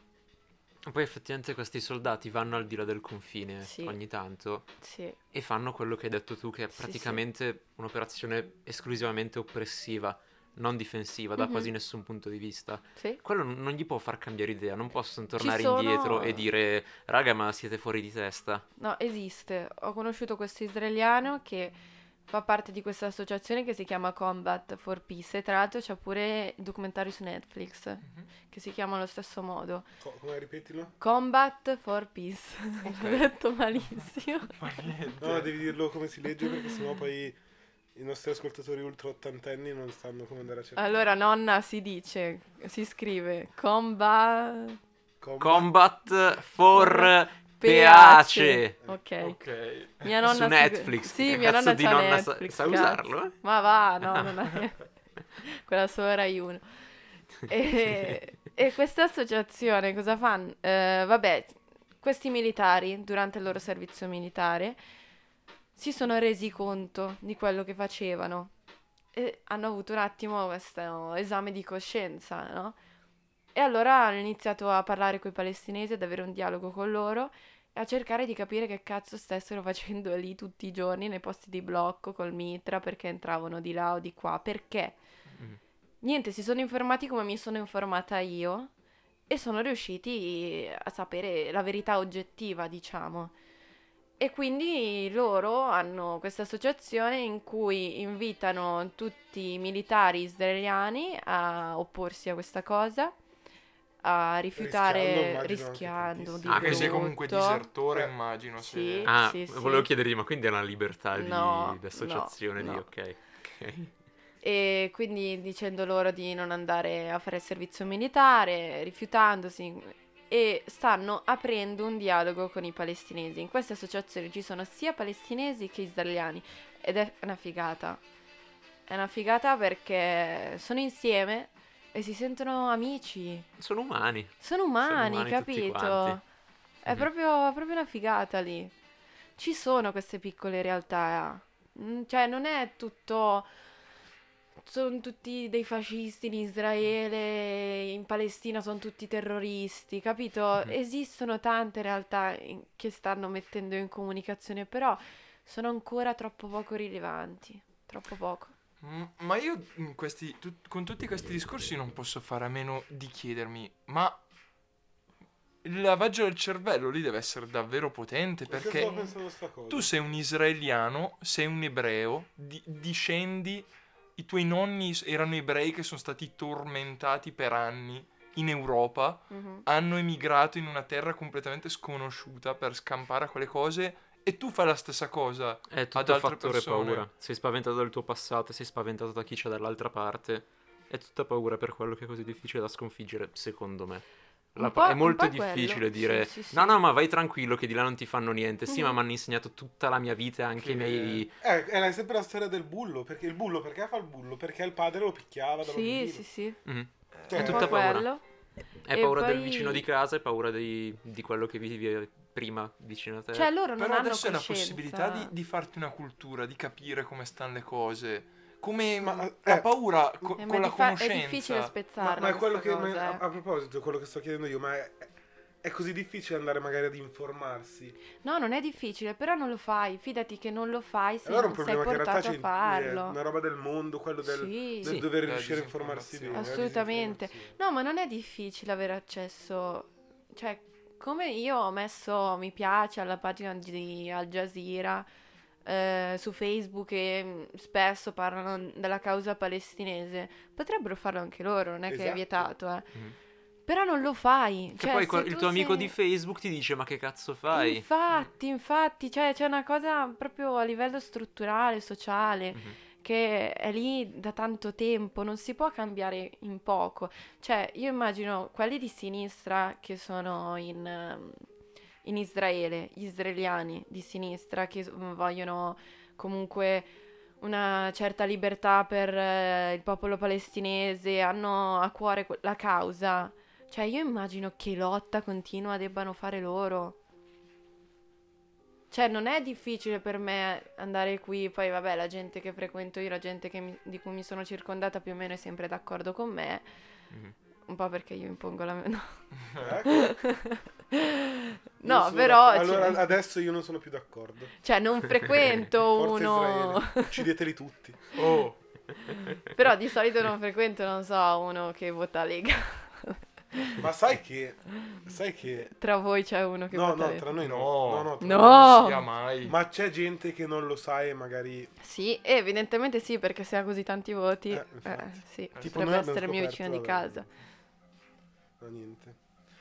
Poi effettivamente questi soldati vanno al di là del confine Sì. ogni tanto Sì. e fanno quello che hai detto tu, che è Sì, sì. praticamente un'operazione esclusivamente oppressiva, non difensiva da Mhm. quasi nessun punto di vista. Sì. Quello non non gli può far cambiare idea, non possono tornare sono- indietro e dire raga ma siete fuori di testa. No, esiste. Ho conosciuto questo israeliano che fa parte di questa associazione che si chiama Combat for Peace e tra l'altro c'è pure il documentario su Netflix Mhm. che si chiama allo stesso modo. Co- come ripetilo? Combat for Peace. Ok. L'ho detto malissimo. Ma. No, devi dirlo come si legge perché sennò poi i nostri ascoltatori ultra ottantenni non sanno come andare a cercare. Allora, nonna si dice, si scrive Combat Combat- Combat for Pace. Ok. Mia nonna Su Netflix. Sì, Che mia nonna di nonna sa- Netflix, sa cazzo. usarlo? Ma va, no, non è. Quella solo Rai 1. E, e questa associazione cosa fanno? Eh, vabbè, questi militari, durante il loro servizio militare, si sono resi conto di quello che facevano e hanno avuto un attimo questo esame di coscienza, no? E allora hanno iniziato a parlare con i palestinesi, ad avere un dialogo con loro e a cercare di capire che cazzo stessero facendo lì tutti i giorni nei posti di blocco col mitra perché entravano di là o di qua. Perché? Mm. Niente, si sono informati come mi sono informata io e sono riusciti a sapere la verità oggettiva, diciamo. E quindi loro hanno questa associazione in cui invitano tutti i militari israeliani a opporsi a questa cosa, a rifiutare Rischiando, rischiando. Anche se comunque disertore, immagino. Sì. Se... Ah, Sì, sì. volevo chiedergli, ma quindi è una libertà di, No, di associazione no, di no. ok. ok. E quindi dicendo loro di non andare a fare il servizio militare, rifiutandosi, e stanno aprendo un dialogo con i palestinesi. In queste associazioni ci sono sia palestinesi che israeliani ed è una figata. È una figata perché sono insieme e si sentono amici. Sono umani. Sono umani, umani capito? È Mhm. proprio, proprio una figata lì. Ci sono queste piccole realtà. Mm, Cioè, non è tutto. Sono tutti dei fascisti in Israele, in Palestina sono tutti terroristi, capito? Mhm. Esistono tante realtà in- che stanno mettendo in comunicazione, però sono ancora troppo poco rilevanti. Troppo poco. Ma io in questi, tut- con tutti questi discorsi non posso fare a meno di chiedermi, ma il lavaggio del cervello lì deve essere davvero potente Perché perché stavo pensando sta cosa? tu sei un israeliano, sei un ebreo, di- discendi, i tuoi nonni erano ebrei che sono stati tormentati per anni in Europa, Mhm. hanno emigrato in una terra completamente sconosciuta per scampare a quelle cose e tu fai la stessa cosa. È ad tutto altre fattore persone. paura. Sei spaventato dal tuo passato, sei spaventato da chi c'è dall'altra parte. È tutta paura per quello che è così difficile da sconfiggere, secondo me. La è molto po' quello, difficile sì, dire sì, sì. no, no, ma vai tranquillo che di là non ti fanno niente. Sì, ma Mhm. mi hanno insegnato tutta la mia vita, anche Che- i miei... Eh, è sempre la storia del bullo. Perché il bullo, perché fa il bullo? Perché il padre lo picchiava da Sì, bambino. sì, sì. Mhm. Cioè, Un tutta paura. quello. È E paura del poi- vicino di casa e paura di, di quello che vivi prima vicino a te. Cioè, loro non Però hanno adesso è la possibilità di, di farti una cultura, di capire come stanno le cose. Come Ma, mm, eh, la paura co- Eh, ma con la di fa- conoscenza. È difficile Ma, spezzarla ma è quello che. ma- a, eh. a proposito, quello che sto chiedendo io, ma è, è così difficile andare magari ad informarsi. No, non è difficile, però non lo fai. Fidati che non lo fai se allora è un non sei problema che in realtà portato a è farlo. una roba del mondo, quello del, Sì. del Sì. dover La riuscire a informarsi bene. la Assolutamente. No, ma non è difficile avere accesso. Cioè, come io ho messo mi piace alla pagina di Al Jazeera eh, su Facebook e mm, spesso parlano della causa palestinese, potrebbero farlo anche loro, non è che è Esatto. vietato, eh. Mhm. Però non lo fai. Che Cioè, poi il tu tuo amico sei- di Facebook ti dice ma che cazzo fai? Infatti, infatti, cioè c'è una cosa proprio a livello strutturale, sociale, Mhm. Che è lì da tanto tempo, non si può cambiare in poco. Cioè, io immagino quelli di sinistra che sono in, ehm, in Israele, gli israeliani di sinistra che mm, vogliono comunque una certa libertà per eh, il popolo palestinese, hanno a cuore la causa. Cioè, io immagino che lotta continua debbano fare loro. Cioè, non è difficile per me andare qui, poi vabbè, la gente che frequento io, la gente che mi- di cui mi sono circondata più o meno è sempre d'accordo con me, Mhm. un po' perché io impongo la... No, Ecco. no però... d'accordo. cioè- Allora adesso io non sono più d'accordo. Cioè, non frequento uno... Israele, uccideteli tutti. Oh, Però di solito non frequento, non so, uno che vota Lega. Ma sai che sai che Tra voi c'è uno che No, vota no, tra noi no. No. No, no, tra No. noi non sia mai. Ma c'è gente che non lo sa e magari Sì, evidentemente sì, perché se ha così tanti voti, Eh, eh, sì, Tipo potrebbe essere il mio vicino di casa. no niente.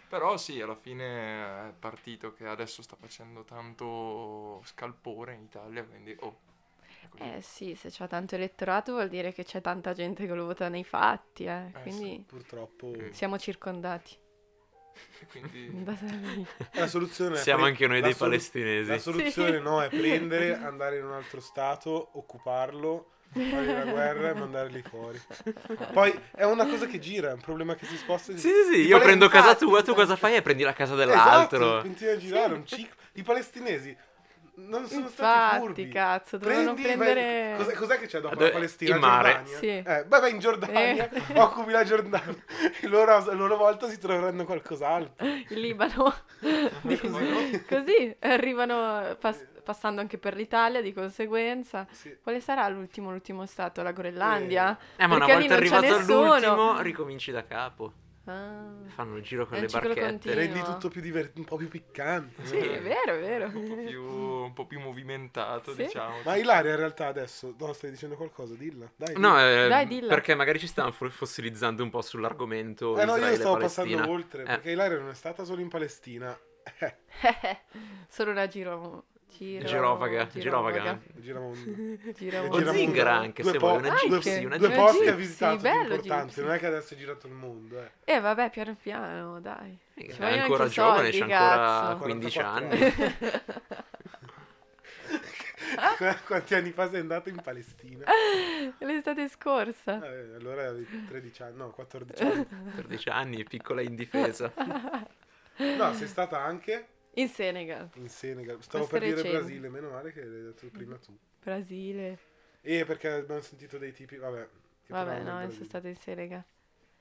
Però sì, alla fine è il partito che adesso sta facendo tanto scalpore in Italia, quindi oh. Eh sì, se c'è tanto elettorato vuol dire che c'è tanta gente che lo vota nei fatti, eh, Eh, quindi Purtroppo Mm. siamo circondati. Quindi lì. la soluzione è Siamo pre- anche noi la dei solu- palestinesi. La soluzione Sì. no è prendere, andare in un altro stato, occuparlo, fare la guerra e mandarli fuori. Poi è una cosa che gira, è un problema che si sposta. Sì, sì, sì, I io prendo casa tua, tu cosa fai? E prendi la casa Esatto, dell'altro. continua a girare un ciclo. I palestinesi non sono stati Infatti, furbi. cazzo, dovevano Prendi, prendere... vai- cos'è, cos'è che c'è dopo Dove- la Palestina? in mare. Giordania? Sì. Eh, beh, vai in Giordania, Eh. occupi la Giordania e loro a loro volta si troveranno qualcos'altro. Il Libano. Così. Così arrivano pass- passando anche per l'Italia di conseguenza. Sì. Quale sarà l'ultimo, l'ultimo stato? La Groenlandia? Eh, ma una Perché lì volta non c'è arrivato nessuno. all'ultimo, ricominci da capo. Ah, Fanno il giro con È le barchette. continuo. Rendi tutto più divert- un po' più piccante. sì, è vero, è vero. un po' più, un po' più movimentato, Sì. diciamo. Ma Ilaria in realtà adesso, no, stai dicendo qualcosa, dilla. Dai, No, eh, Dai, dilla. perché magari ci stiamo fo- fossilizzando un po' sull'argomento Eh no, io stavo passando oltre, Eh. perché Ilaria non è stata solo in Palestina. Eh, Solo una giro... giro Girovaga, girovaga. giramondo. Giramondo. O zingara anche, Due se po- vuoi, una Anche. gypsy, una Due posti ha visitato importanti, gypsy. non è che adesso hai girato il mondo, eh. Eh vabbè, piano piano, dai. È Ci vogliono ancora giovane, soldi, c'ha ancora cazzo. 15 44 anni. Quanti anni fa sei andato in Palestina? L'estate scorsa. Eh, allora avevi 13 anni, no, 14 anni. 13 anni, piccola indifesa. No, sei stata anche In Senegal, in Senegal. Stavo Questo per dire. Brasile, meno male che l'hai detto prima tu. Brasile. E perché abbiamo sentito dei tipi, vabbè. che Vabbè, no, sono stata in Senegal.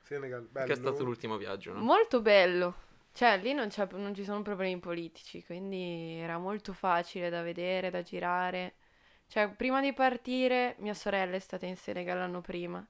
Senegal, Che bello. è stato l'ultimo viaggio, no? Molto bello. Cioè, lì non, c'è- non ci sono problemi politici, quindi era molto facile da vedere, da girare. Cioè, prima di partire, mia sorella è stata in Senegal l'anno prima.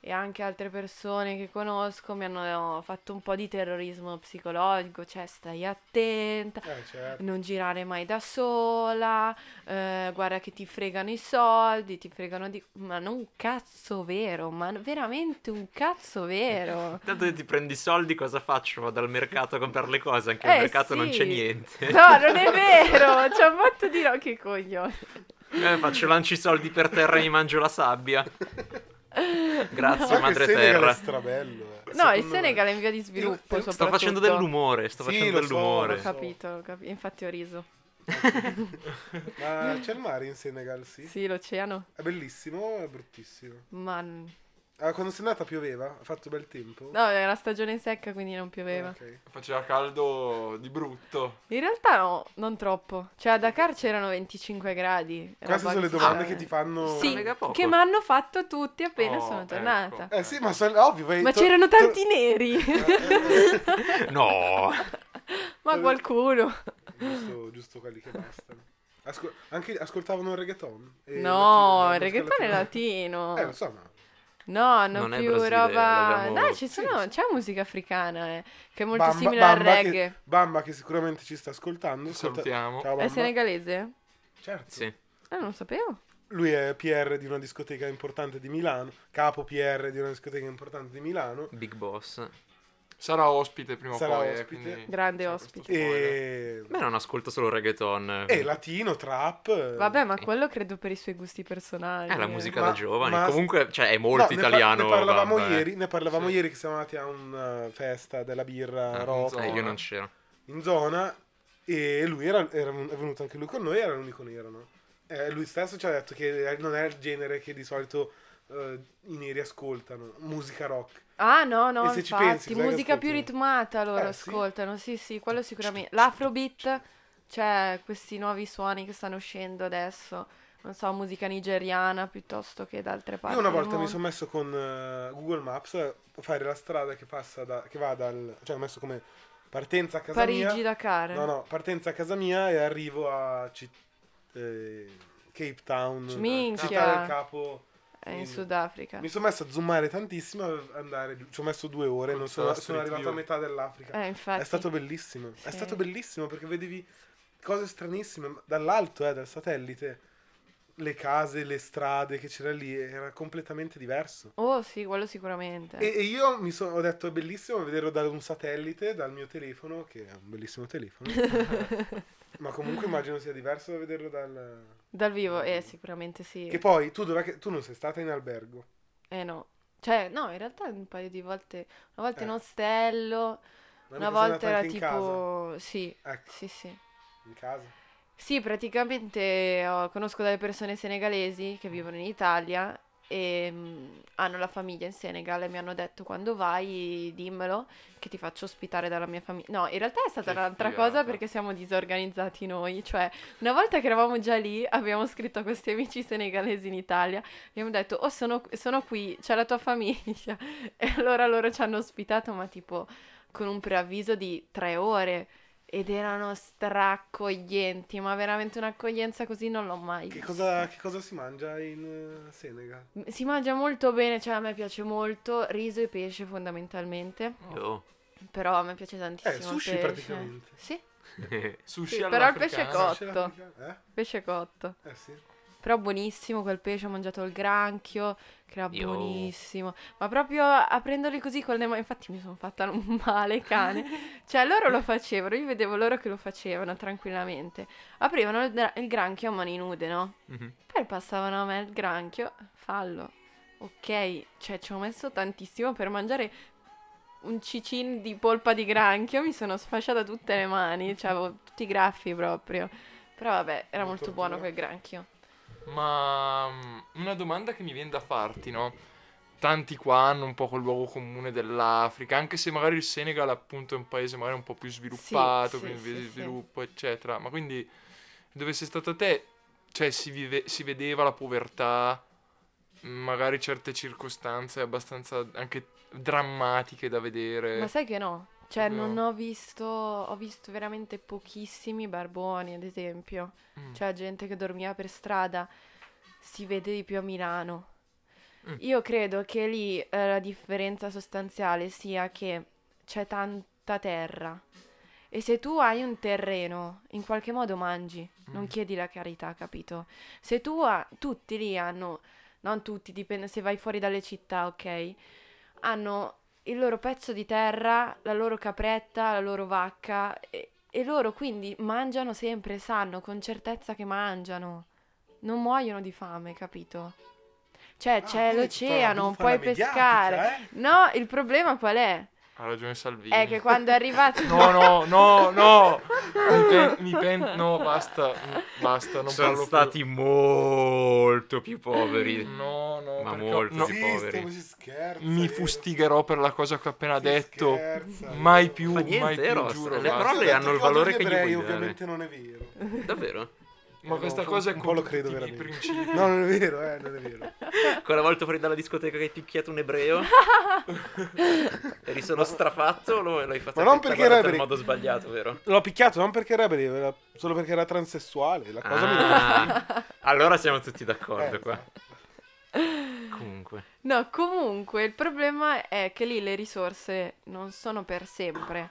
E anche altre persone che conosco mi hanno fatto un po' di terrorismo psicologico, cioè stai attenta, Eh, certo. non girare mai da sola, eh, guarda che ti fregano i soldi, ti fregano di... Ma non un cazzo vero, ma veramente un cazzo vero. Tanto che ti prendi i soldi, cosa faccio? Vado al mercato a comprare le cose, anche Eh, al mercato non sì. c'è niente. No, non è vero, ci ha fatto di no, che coglione. Eh, faccio lanci i soldi per terra e mi mangio la sabbia. Grazie, che madre il Senegal terra. è strabello. eh. No, il me. Senegal è in via di sviluppo, Io- sto facendo dell'umore, sto Sì, facendo lo so, dell'umore. Ho capito, ho capito, infatti ho riso. Ma c'è il mare in Senegal, sì? Sì, l'oceano, È bellissimo o è bruttissimo? ma... Ah, quando sei andata pioveva? Ha fatto bel tempo? No, era stagione secca, quindi non Ah, pioveva. ok. Faceva caldo di brutto. In realtà no, non troppo. Cioè, a Dakar c'erano 25 gradi. Queste sono le domande che ti fanno... Sì, che mi hanno fatto tutti appena Oh, sono ecco. tornata. Eh sì, ma sono ovvio. vai- Ma to- c'erano to- tanti neri. Eh, eh, No! Ma qualcuno. giusto, giusto quelli che bastano. Ascol- anche ascoltavano il reggaeton? E No, il reggaeton è latino. latino. Eh, lo so, ma... No, hanno Non è più Brasile, roba. Dai, ci sono, sì. c'è musica africana, eh, che è molto Bamba- simile al Bamba reggae. Che, Bamba che sicuramente ci sta ascoltando. Ascolta- Salutiamo. Ciao È senegalese? Certo. Sì. Ah, non lo sapevo. Lui è PR di una discoteca importante di Milano, capo PR di una discoteca importante di Milano. Big Boss. Sarà ospite prima o poi. eh, ospite. quindi Grande ospite. E... Beh, non ascolto solo reggaeton. e latino, trap. Vabbè, ma quello credo per i suoi gusti personali. È la eh. musica Ma- da giovani. ma- Comunque, cioè, è No, molto ne par- italiano. Ne parlavamo eh. ieri, ne parlavamo Sì. ieri che siamo andati a una festa della birra Ah, rock. Eh, io non c'ero. in zona e lui era, era- è venuto anche lui con noi, era l'unico nero, no? Eh, lui stesso ci ha detto che non è il genere che di solito eh, i neri ascoltano, musica rock. Ah no, no, se ci infatti, pensi, musica più ritmata loro Eh, sì. ascoltano, sì sì, quello sicuramente. L'afrobeat, c'è questi nuovi suoni che stanno uscendo adesso, non so, musica nigeriana piuttosto che da altre parti Io una volta mi sono messo con eh, Google Maps a fare la strada che passa da, che va dal, cioè ho messo come partenza a casa Parigi, mia. Dakar. No, no, partenza a casa mia e arrivo a Ci- eh, Cape Town, Minchia. Città del Capo. È in in- Sudafrica. Mi sono messo a zoomare tantissimo, a andare, giù. ci ho messo due ore, non sono, sono arrivato a View. metà dell'Africa. Eh, infatti. È stato bellissimo, è Sì. stato bellissimo perché vedevi cose stranissime dall'alto, eh, dal satellite. Le case, le strade che c'era lì, era completamente diverso. Oh sì, quello sicuramente. E, e io mi sono, ho detto è bellissimo vederlo da un satellite, dal mio telefono, che è un bellissimo telefono. ma comunque immagino sia diverso da vederlo dal... Dal vivo, eh, sicuramente sì. Che poi, tu, che- tu non sei stata in albergo. Eh no. Cioè, no, in realtà un paio di volte, una volta in Eh. ostello, Ma una volta era in tipo... Sì, Ecco, sì, sì. in casa. Sì, praticamente oh, conosco delle persone senegalesi che vivono in Italia e mm, hanno la famiglia in Senegal e mi hanno detto quando vai dimmelo che ti faccio ospitare dalla mia famiglia. No, in realtà è stata Che un'altra figata. cosa perché siamo disorganizzati noi, cioè una volta che eravamo già lì abbiamo scritto a questi amici senegalesi in Italia abbiamo detto oh sono, sono qui, c'è la tua famiglia e allora loro ci hanno ospitato ma tipo con un preavviso di tre ore ed erano straccoglienti, ma veramente un'accoglienza così non l'ho mai Che cosa, che cosa si mangia in eh, Senegal? Si mangia molto bene, cioè a me piace molto riso e pesce fondamentalmente, Io. però a me piace tantissimo Eh, sushi pesce. praticamente. Sì, Sushi Sì, però il pesce cotto. Eh? pesce cotto. Eh sì. Però buonissimo quel pesce, ho mangiato il granchio, che era Io. buonissimo. Ma proprio aprendoli così con le mani, infatti mi sono fatta un male cane. Cioè loro lo facevano, io vedevo loro che lo facevano tranquillamente. Aprivano il, il granchio a mani nude, no? Mhm. Poi passavano a me il granchio, fallo. Ok, cioè ci ho messo tantissimo per mangiare un cicin di polpa di granchio, mi sono sfasciata tutte le mani, cioè avevo tutti i graffi proprio. Però vabbè, era molto tortura. buono quel granchio. Ma mm, una domanda che mi viene da farti, no? Tanti qua hanno un po' quel luogo comune dell'Africa, anche se magari il Senegal appunto è un paese magari un po' più sviluppato, sì, sì, vedi sì. sviluppo, eccetera. Ma quindi dove sei stata te, cioè si, vive- si vedeva la povertà, magari certe circostanze abbastanza anche drammatiche da vedere. Ma sai che no? Cioè, No. non ho visto, ho visto veramente pochissimi barboni, ad esempio. Mm. Cioè, gente che dormiva per strada, si vede di più a Milano. Mm. Io credo che lì eh, la differenza sostanziale sia che c'è tanta terra. E se tu hai un terreno, in qualche modo mangi, non Mm. chiedi la carità, capito? Se tu ha, tutti lì hanno, non tutti, dipende se vai fuori dalle città, ok? Hanno il loro pezzo di terra, la loro capretta, la loro vacca e, e loro quindi mangiano sempre, sanno con certezza che mangiano. Non muoiono di fame, capito? Cè, c'è Ah, quindi l'oceano, puoi pescare. eh? No, il problema qual è? Ha ragione Salvini. È che quando è arrivato... No, no, no, no. Mi, pen- mi pen- no, basta, basta, non Sono parlo più. stati molto più poveri. No, no, Ma molto no, più poveri. stiamo- si scherza. mi vero? fustigherò per la cosa che ho appena Si detto. scherza, Mai vero? più, niente, mai più, giuro. le parole hanno il valore che gli vuoi dare. ovviamente non è vero. Davvero? Ma Eh, questa no, cosa è un po' lo credo veramente. principi. No, non è vero, eh, non è vero. Quella volta fuori dalla discoteca che hai picchiato un ebreo? Eri solo strafatto o lo- l'hai fatto Ma non perché era in modo sbagliato, vero? L'ho picchiato non perché era ebreo, era solo perché era transessuale. La cosa mi Ah, allora siamo tutti d'accordo Eh, qua. Comunque. No, comunque il problema è che lì le risorse non sono per sempre.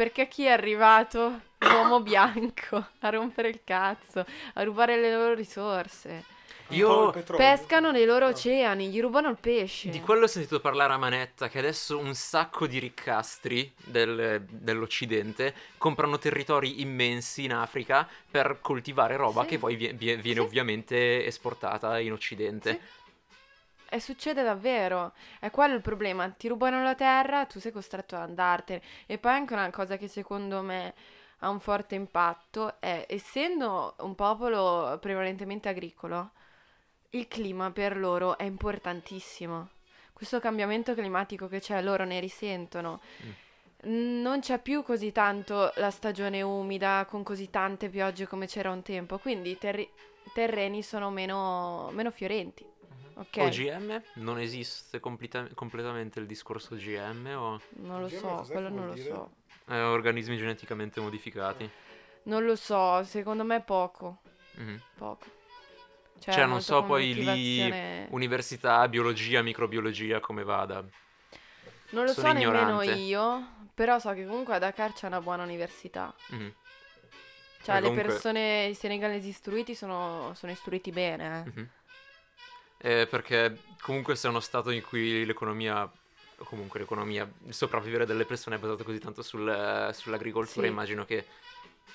Perché chi è arrivato, l'uomo bianco, a rompere il cazzo, a rubare le loro risorse. Io. Pescano nei loro oceani, gli rubano il pesce. di quello ho sentito parlare a manetta che adesso un sacco di riccastri del- dell'Occidente comprano territori immensi in Africa per coltivare roba Sì. che poi vie- viene Sì. ovviamente esportata in Occidente. Sì. E succede davvero. È quello il problema. Ti rubano la terra, tu sei costretto ad andartene. E poi anche una cosa che secondo me ha un forte impatto è, essendo un popolo prevalentemente agricolo, il clima per loro è importantissimo. Questo cambiamento climatico che c'è, loro ne risentono. Non c'è più così tanto la stagione umida con così tante piogge come c'era un tempo, quindi i terri- terreni sono meno, meno fiorenti. Ok? OGM? Non esiste completa- completamente il discorso OGM o Non lo OGM so, quello non lo dire? so. eh, organismi geneticamente modificati? Non lo so, secondo me poco, Mhm. poco. Cioè, Cioè, non so poi lì coltivazione- università, biologia, microbiologia come vada. Non lo sono so nemmeno ignorante. io, però so che comunque a Dakar c'è una buona università. Mhm. Cioè, Beh, le comunque- persone i senegalesi istruiti sono, sono istruiti bene, eh. Mhm. Eh, perché comunque se è uno stato in cui l'economia, o comunque l'economia, il sopravvivere delle persone è basato così tanto sul- sull'agricoltura, Sì. immagino che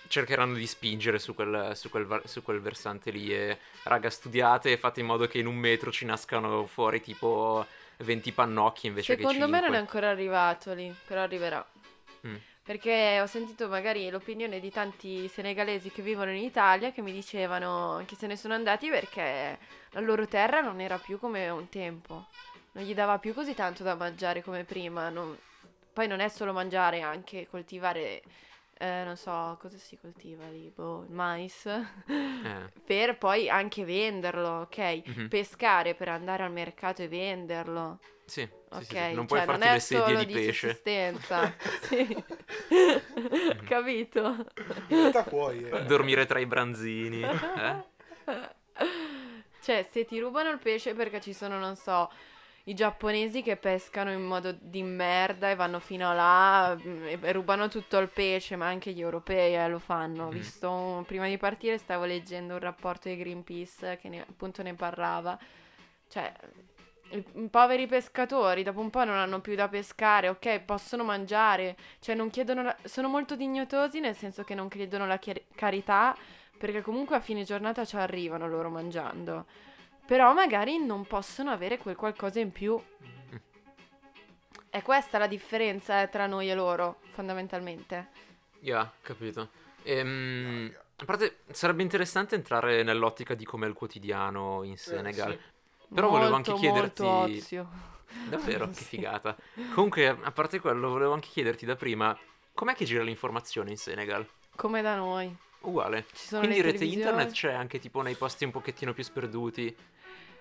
cercheranno di spingere su quel, su quel su quel versante lì e raga studiate e fate in modo che in un metro ci nascano fuori tipo 20 pannocchi invece Secondo che me non è 5. ancora arrivato lì, però arriverà. Mm. Perché ho sentito magari l'opinione di tanti senegalesi che vivono in Italia che mi dicevano che se ne sono andati perché la loro terra non era più come un tempo. Non gli dava più così tanto da mangiare come prima. non- Poi non è solo mangiare, anche coltivare, eh, non so, cosa si coltiva lì? Boh, il mais. Eh, per poi anche venderlo, ok? mhm. Pescare per andare al mercato e venderlo. Sì, sì, Ok, sì, sì. non cioè puoi non farti è le sedie solo di di pesce. sussistenza. sì. Capito? In realtà puoi, eh. Dormire tra i branzini. eh? Cioè, se ti rubano il pesce perché ci sono, non so, i giapponesi che pescano in modo di merda e vanno fino là mm, e rubano tutto il pesce, ma anche gli europei eh, lo fanno. Mhm. visto, un- prima di partire stavo leggendo un rapporto di Greenpeace che ne- appunto ne parlava. Cioè, poveri pescatori dopo un po' non hanno più da pescare, ok, possono mangiare, cioè non chiedono, la- sono molto dignitosi nel senso che non chiedono la chiar- carità perché comunque a fine giornata ci arrivano loro mangiando. Però magari non possono avere quel qualcosa in più. È questa la differenza eh, tra noi e loro, fondamentalmente. Yeah, capito. Ehm, a parte, sarebbe interessante entrare nell'ottica di com'è il quotidiano in Senegal. sì. Però volevo anche Molto, chiederti- Molto ozio. Davvero, che Sì. figata. Comunque, a parte quello, volevo anche chiederti da prima, com'è che gira l'informazione in Senegal? Come da noi. Uguale. Quindi rete internet c'è anche tipo nei posti un pochettino più sperduti.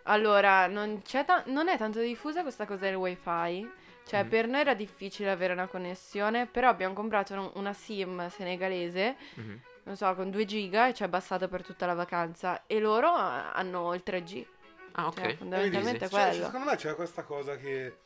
Allora, non, c'è ta- non è tanto diffusa questa cosa del wifi. Cioè, Mm. per noi era difficile avere una connessione, però abbiamo comprato un- una SIM senegalese, Mhm. non so, con 2 giga e ci è bastata per tutta la vacanza. E loro ah, hanno il 3G. Ah, ok. Cioè, fondamentalmente è Cioè, quello. secondo me c'è questa cosa che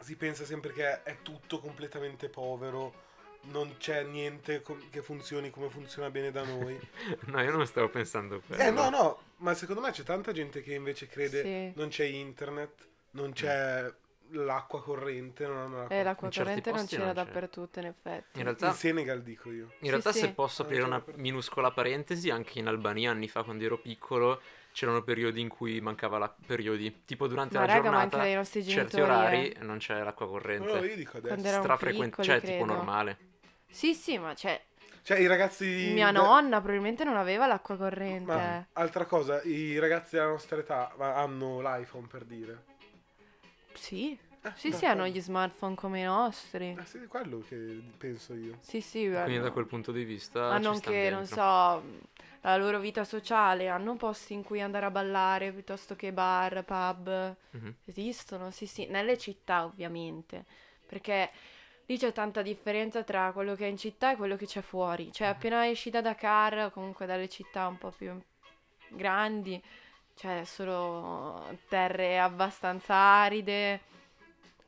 si pensa sempre che è tutto completamente povero, non c'è niente com- che funzioni come funziona bene da noi. No, io non stavo pensando a quello. eh no, no, ma secondo me c'è tanta gente che invece crede Sì. non c'è internet, non c'è l'acqua corrente, non hanno l'acqua E l'acqua corrente non c'era non dappertutto, in effetti. In realtà, In Senegal dico io. in realtà Sì, se sì. posso Non aprire una minuscola parentesi, anche in Albania anni fa quando ero piccolo c'erano periodi in cui mancava la... periodi, tipo durante Ma la raga, ma giornata, anche dai nostri certi genitori. orari eh. non c'è l'acqua corrente. No, io dico adesso. Quando eravamo Strafrequente, piccoli, cioè tipo credo. normale. Sì, sì, ma cioè, Cioè i ragazzi... mia beh, nonna probabilmente non aveva l'acqua corrente. Ma altra cosa, i ragazzi della nostra età ma hanno l'iPhone per dire. Sì, Eh, sì, sì, hanno gli smartphone come i nostri. Eh, sì, è quello che penso io. Sì, sì, Quindi hanno- da quel punto di vista hanno anche, non so, la loro vita sociale, hanno posti in cui andare a ballare piuttosto che bar, pub. Mhm. Esistono, sì, sì, nelle città ovviamente, perché lì c'è tanta differenza tra quello che è in città e quello che c'è fuori. Cioè, appena esci da Dakar, o comunque dalle città un po' più grandi, c'è solo terre abbastanza aride,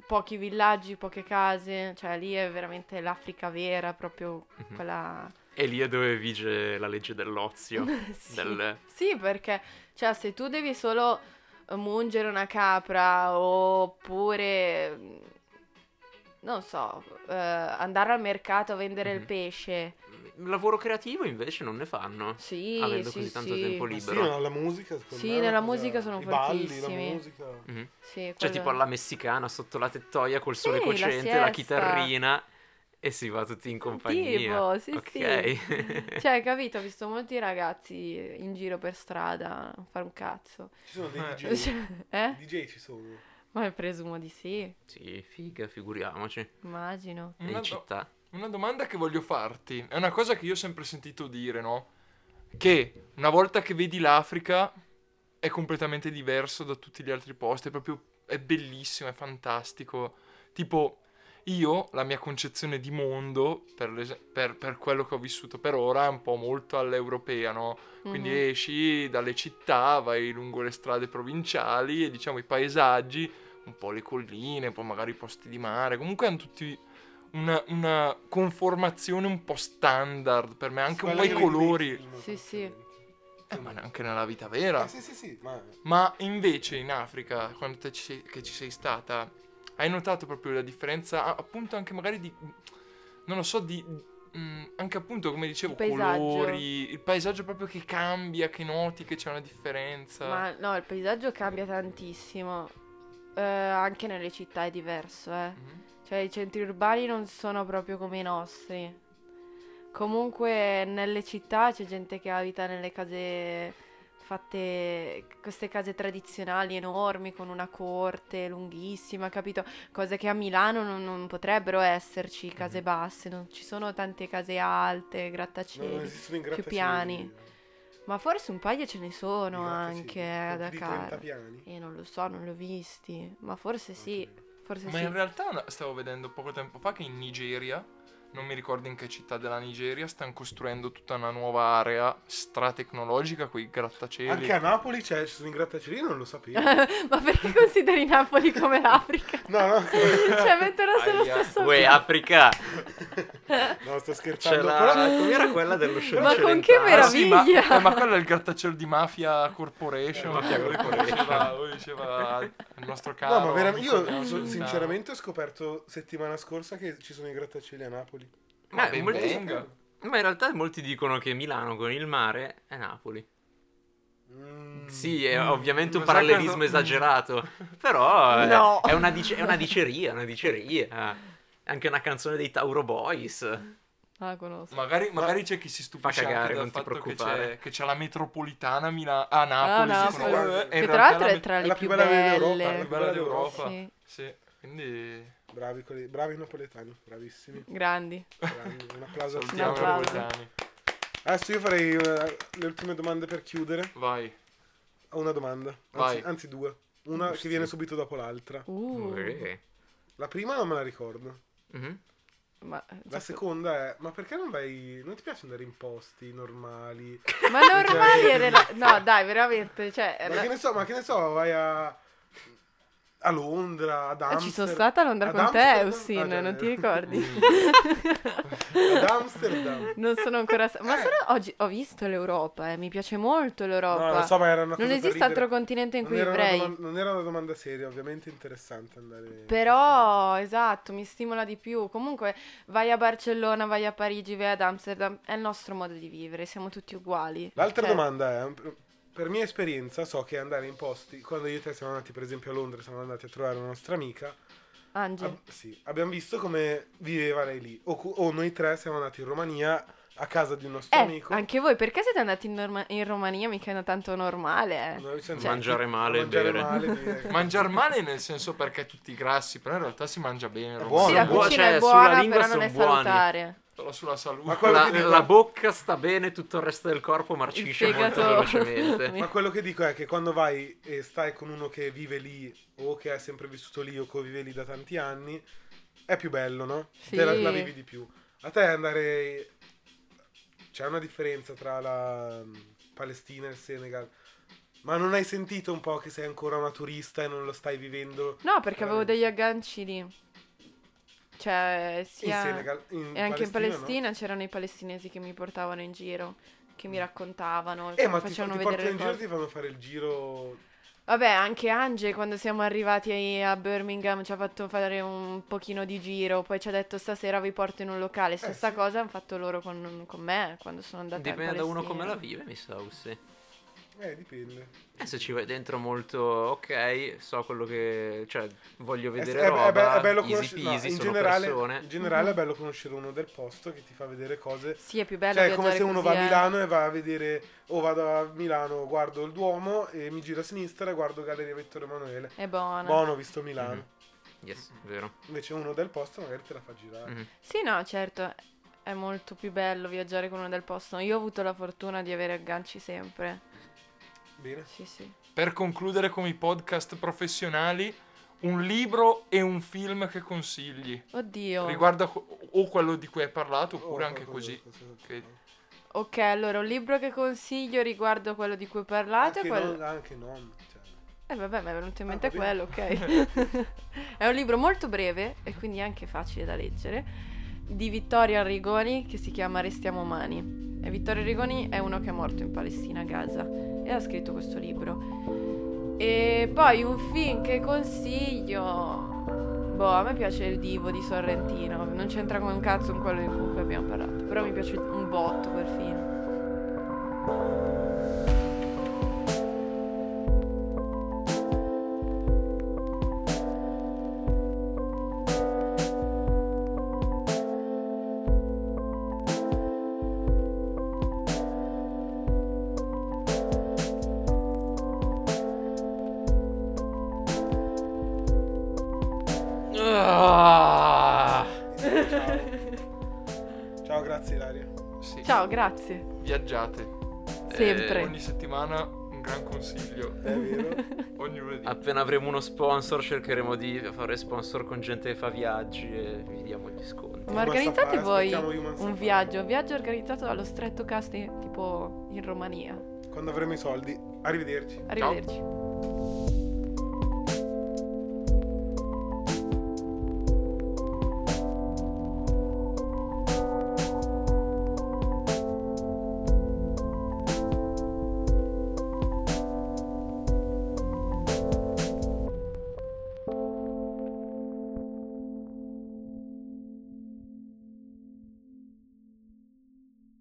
pochi villaggi, poche case, cioè lì è veramente l'Africa vera, proprio Mhm. quella... E lì è dove vige la legge dell'ozio. Sì. del... Sì, perché, cioè, se tu devi solo eh, mungere una capra oppure, mm, non so, eh, andare al mercato a vendere il Mhm. pesce. Lavoro creativo invece non ne fanno. Sì, Avendo sì, così tanto sì. tempo Ma sì, libero. no, la musica, secondo Sì, me, nella musica sono I balli, fortissimi. la musica. Mhm. Sì, Cioè tipo alla messicana sotto la tettoia col sole Sì, la cocente, la, siesta. chitarrina E si va tutti in compagnia. Tipo, sì, Ok. Cioè, capito? Ho visto molti ragazzi in giro per strada a fare un cazzo. Ci sono dei. DJ. Cioè, eh? DJ ci sono. Ma presumo di sì, sì, figa, figuriamoci. immagino. Una, in do- città. una domanda che voglio farti, è una cosa che io ho sempre sentito dire, no? Che una volta che vedi l'Africa è completamente diverso da tutti gli altri posti, è proprio, è bellissimo, è fantastico. Tipo, io, la mia concezione di mondo, per, per- per quello che ho vissuto per ora, è un po' molto all'europea, no? Quindi Mhm. esci dalle città, vai lungo le strade provinciali e diciamo i paesaggi, un po' le colline, poi magari i posti di mare, comunque hanno tutti una, una conformazione un po' standard per me, anche un po' i colori. Sì, sì. Eh, ma anche nella vita vera. Eh, sì, sì, sì, ma Ma invece in Africa, quando te ci sei- che ci sei stata, hai notato proprio la differenza, appunto anche magari di, non lo so, di, mm, anche appunto come dicevo, Il colori, il paesaggio proprio che cambia, che noti che c'è una differenza. Ma no, il paesaggio cambia tantissimo. Eh, anche nelle città è diverso, eh. Mhm. Cioè, i centri urbani non sono proprio come i nostri. Comunque, nelle città c'è gente che abita nelle case fatte, queste case tradizionali enormi con una corte lunghissima, capito? Cose che a Milano non, non potrebbero esserci, case Mhm. basse, non ci sono tante case alte, grattacieli. esistono in più grattacieli. piani. Ma forse un paio ce ne sono grattacieli, anche 30 Dakar. piani. E non lo so, non li ho visti. Ma forse sì, forse Ma sì. in realtà stavo vedendo poco tempo fa che in Nigeria, non mi ricordo in che città della Nigeria, stanno costruendo tutta una nuova area stratecnologica con i grattacieli. Anche a Napoli c'è, ci sono i grattacieli, non lo sapevo. Ma perché consideri Napoli come l'Africa? No, no, cioè, mettono sullo stesso Uè. Africa! no, sto scherzando. la... Però Com'era quella dello show Ma con che Ah, sì, ma, meraviglia! eh, ma quello è il grattacielo di Mafia Corporation. Mafia Quello che Corporation. diceva, lui diceva il nostro caro. No, ma vera- amico io so- sinceramente ho scoperto settimana scorsa che ci sono i grattacieli a Napoli. Ma Eh, molti-. Ma in realtà molti dicono che Milano con il mare è Napoli. Mm. Sì, è Mm, ovviamente un parallelismo cosa- esagerato. Però è- No. è, una dice- è una diceria, una diceria. È Anche una canzone dei Tauro Boys. Ah, la conosco. Magari, magari c'è chi si stupisce Fa cagare, anche dal non ti fatto che preoccupare. c'è, che c'è la metropolitana a, Mila- a Napoli. Ah, Napoli. eh, e in Che tra l'altro la è tra le la più d'Europa, belle. la più più bella bella d'Europa. Sì, Sì, quindi Bravi, quelli- bravi napoletani, bravissimi. grandi. Bravi, Un applauso a tutti. salutiamo i napoletani. Adesso io farei eh, le ultime domande per chiudere. Vai. Ho una domanda, anzi, Vai. anzi due. Una che Giusto. viene subito dopo l'altra. Uh, Eh. La prima non me la ricordo. Mhm. ma, La seconda è, ma perché non vai, non ti piace andare in posti normali? ma normali e rela- No, dai, veramente. Cioè, Ma la- che ne so, ma che ne so, vai a, a Londra, ad Eh, Amsterdam. ci sono stata a Londra ad con te, Amsterdam? Austin, Ah, già, non ti eh. ricordi? Ad Amsterdam. Non sono ancora sta- Ma Eh. sono- oggi ho visto l'Europa, eh, mi piace molto l'Europa. No, lo so, ma era una non cosa per esiste altro continente in Non cui vivrei. doman- non era una domanda seria, ovviamente interessante andare. Però, esatto, mi stimola di più. Comunque, vai a Barcellona, vai a Parigi, vai ad Amsterdam, è il nostro modo di vivere, siamo tutti uguali. L'altra Cioè, domanda è, per mia esperienza, so che andare in posti, quando io e te siamo andati per esempio a Londra, siamo andati a trovare una nostra amica, Ange, ab- sì, abbiamo visto come viveva lei lì. O, cu- o noi tre siamo andati in Romania a casa di un nostro eh, amico. anche voi, perché siete andati in, Norma- in Romania? Mica è tanto normale, eh. Noi siamo Cioè- andati Mangiare male e mangiare bere. male, bere. Mangiare male nel senso perché tutti grassi, però in realtà si mangia bene. Buono, sì, la cucina cioè, è sulla buona, lingua però non è buoni. salutare. Solo sulla salute. Ma quello La, che dico- la bocca sta bene, tutto il resto del corpo marcisce molto velocemente. Ma quello che dico è che quando vai e stai con uno che vive lì o che ha sempre vissuto lì o che vive lì da tanti anni, è più bello, no? Sì. Te la, la vivi di più. A te andare... C'è una differenza tra la mm, Palestina e il Senegal. Ma non hai sentito un po' che sei ancora una turista e non lo stai vivendo No, perché avevo Veramente. degli agganci lì. Cioè, sia... in Senegal? In E anche in Palestina, Palestina c'erano i palestinesi che mi portavano in giro, che mi raccontavano, no? che Eh, mi ma ti, fa- facevano ti vedere in giro ti fanno fare il giro... Vabbè, anche Ange quando siamo arrivati a Birmingham ci ha fatto fare un pochino di giro, poi ci ha detto stasera vi porto in un locale. Stessa Eh, sì. cosa hanno fatto loro con, con me quando sono andata in Dipende da uno come la vive, mi sa, sì. Eh, dipende. Eh, se ci vai dentro molto, ok, so quello che... cioè, voglio È- vedere è, roba, è be- è bello easy conoscere, no, peasy, in, sono generale, in generale è Mhm. bello conoscere uno del posto che ti fa vedere cose. Sì, è più bello Cioè, è come se uno così, va a eh. Milano e va a vedere, o vado a Milano, guardo il Duomo e mi giro a sinistra e guardo Galleria Vittorio Emanuele. È buono. Buono, ho visto Milano. Mhm. Yes, vero. Invece uno del posto magari te la fa girare. Mhm. Sì, no, certo, è molto più bello viaggiare con uno del posto. Io ho avuto la fortuna di avere agganci sempre. Bene. Sì, sì. Per concludere con i podcast professionali, un libro e un film che consigli. Oddio. Riguarda o quello di cui hai parlato oppure Oh, anche così. che- Ok, allora un libro che consiglio riguardo quello di cui parlate. Anche, quello... non, anche non. cioè. Eh vabbè, mi è venuto in Ah, mente bene. quello, ok. è un libro molto breve e quindi anche facile da leggere, di Vittorio Arrigoni che si chiama Restiamo umani. E Vittorio Arrigoni è uno che è morto in Palestina, a Gaza, e ha scritto questo libro. E poi un film che consiglio... Boh, a me piace il Divo di Sorrentino, non c'entra con un cazzo con quello di cui abbiamo parlato, però mi piace un botto quel film. Viaggiate. Sempre. Ogni settimana un gran consiglio. È vero. Ogni lunedì. Appena avremo uno sponsor cercheremo di fare sponsor con gente che fa viaggi e vi diamo gli sconti. Ma organizzate voi un viaggio, un viaggio organizzato dallo Stretto Cast tipo in Romania. Quando avremo i soldi. Arrivederci. Arrivederci.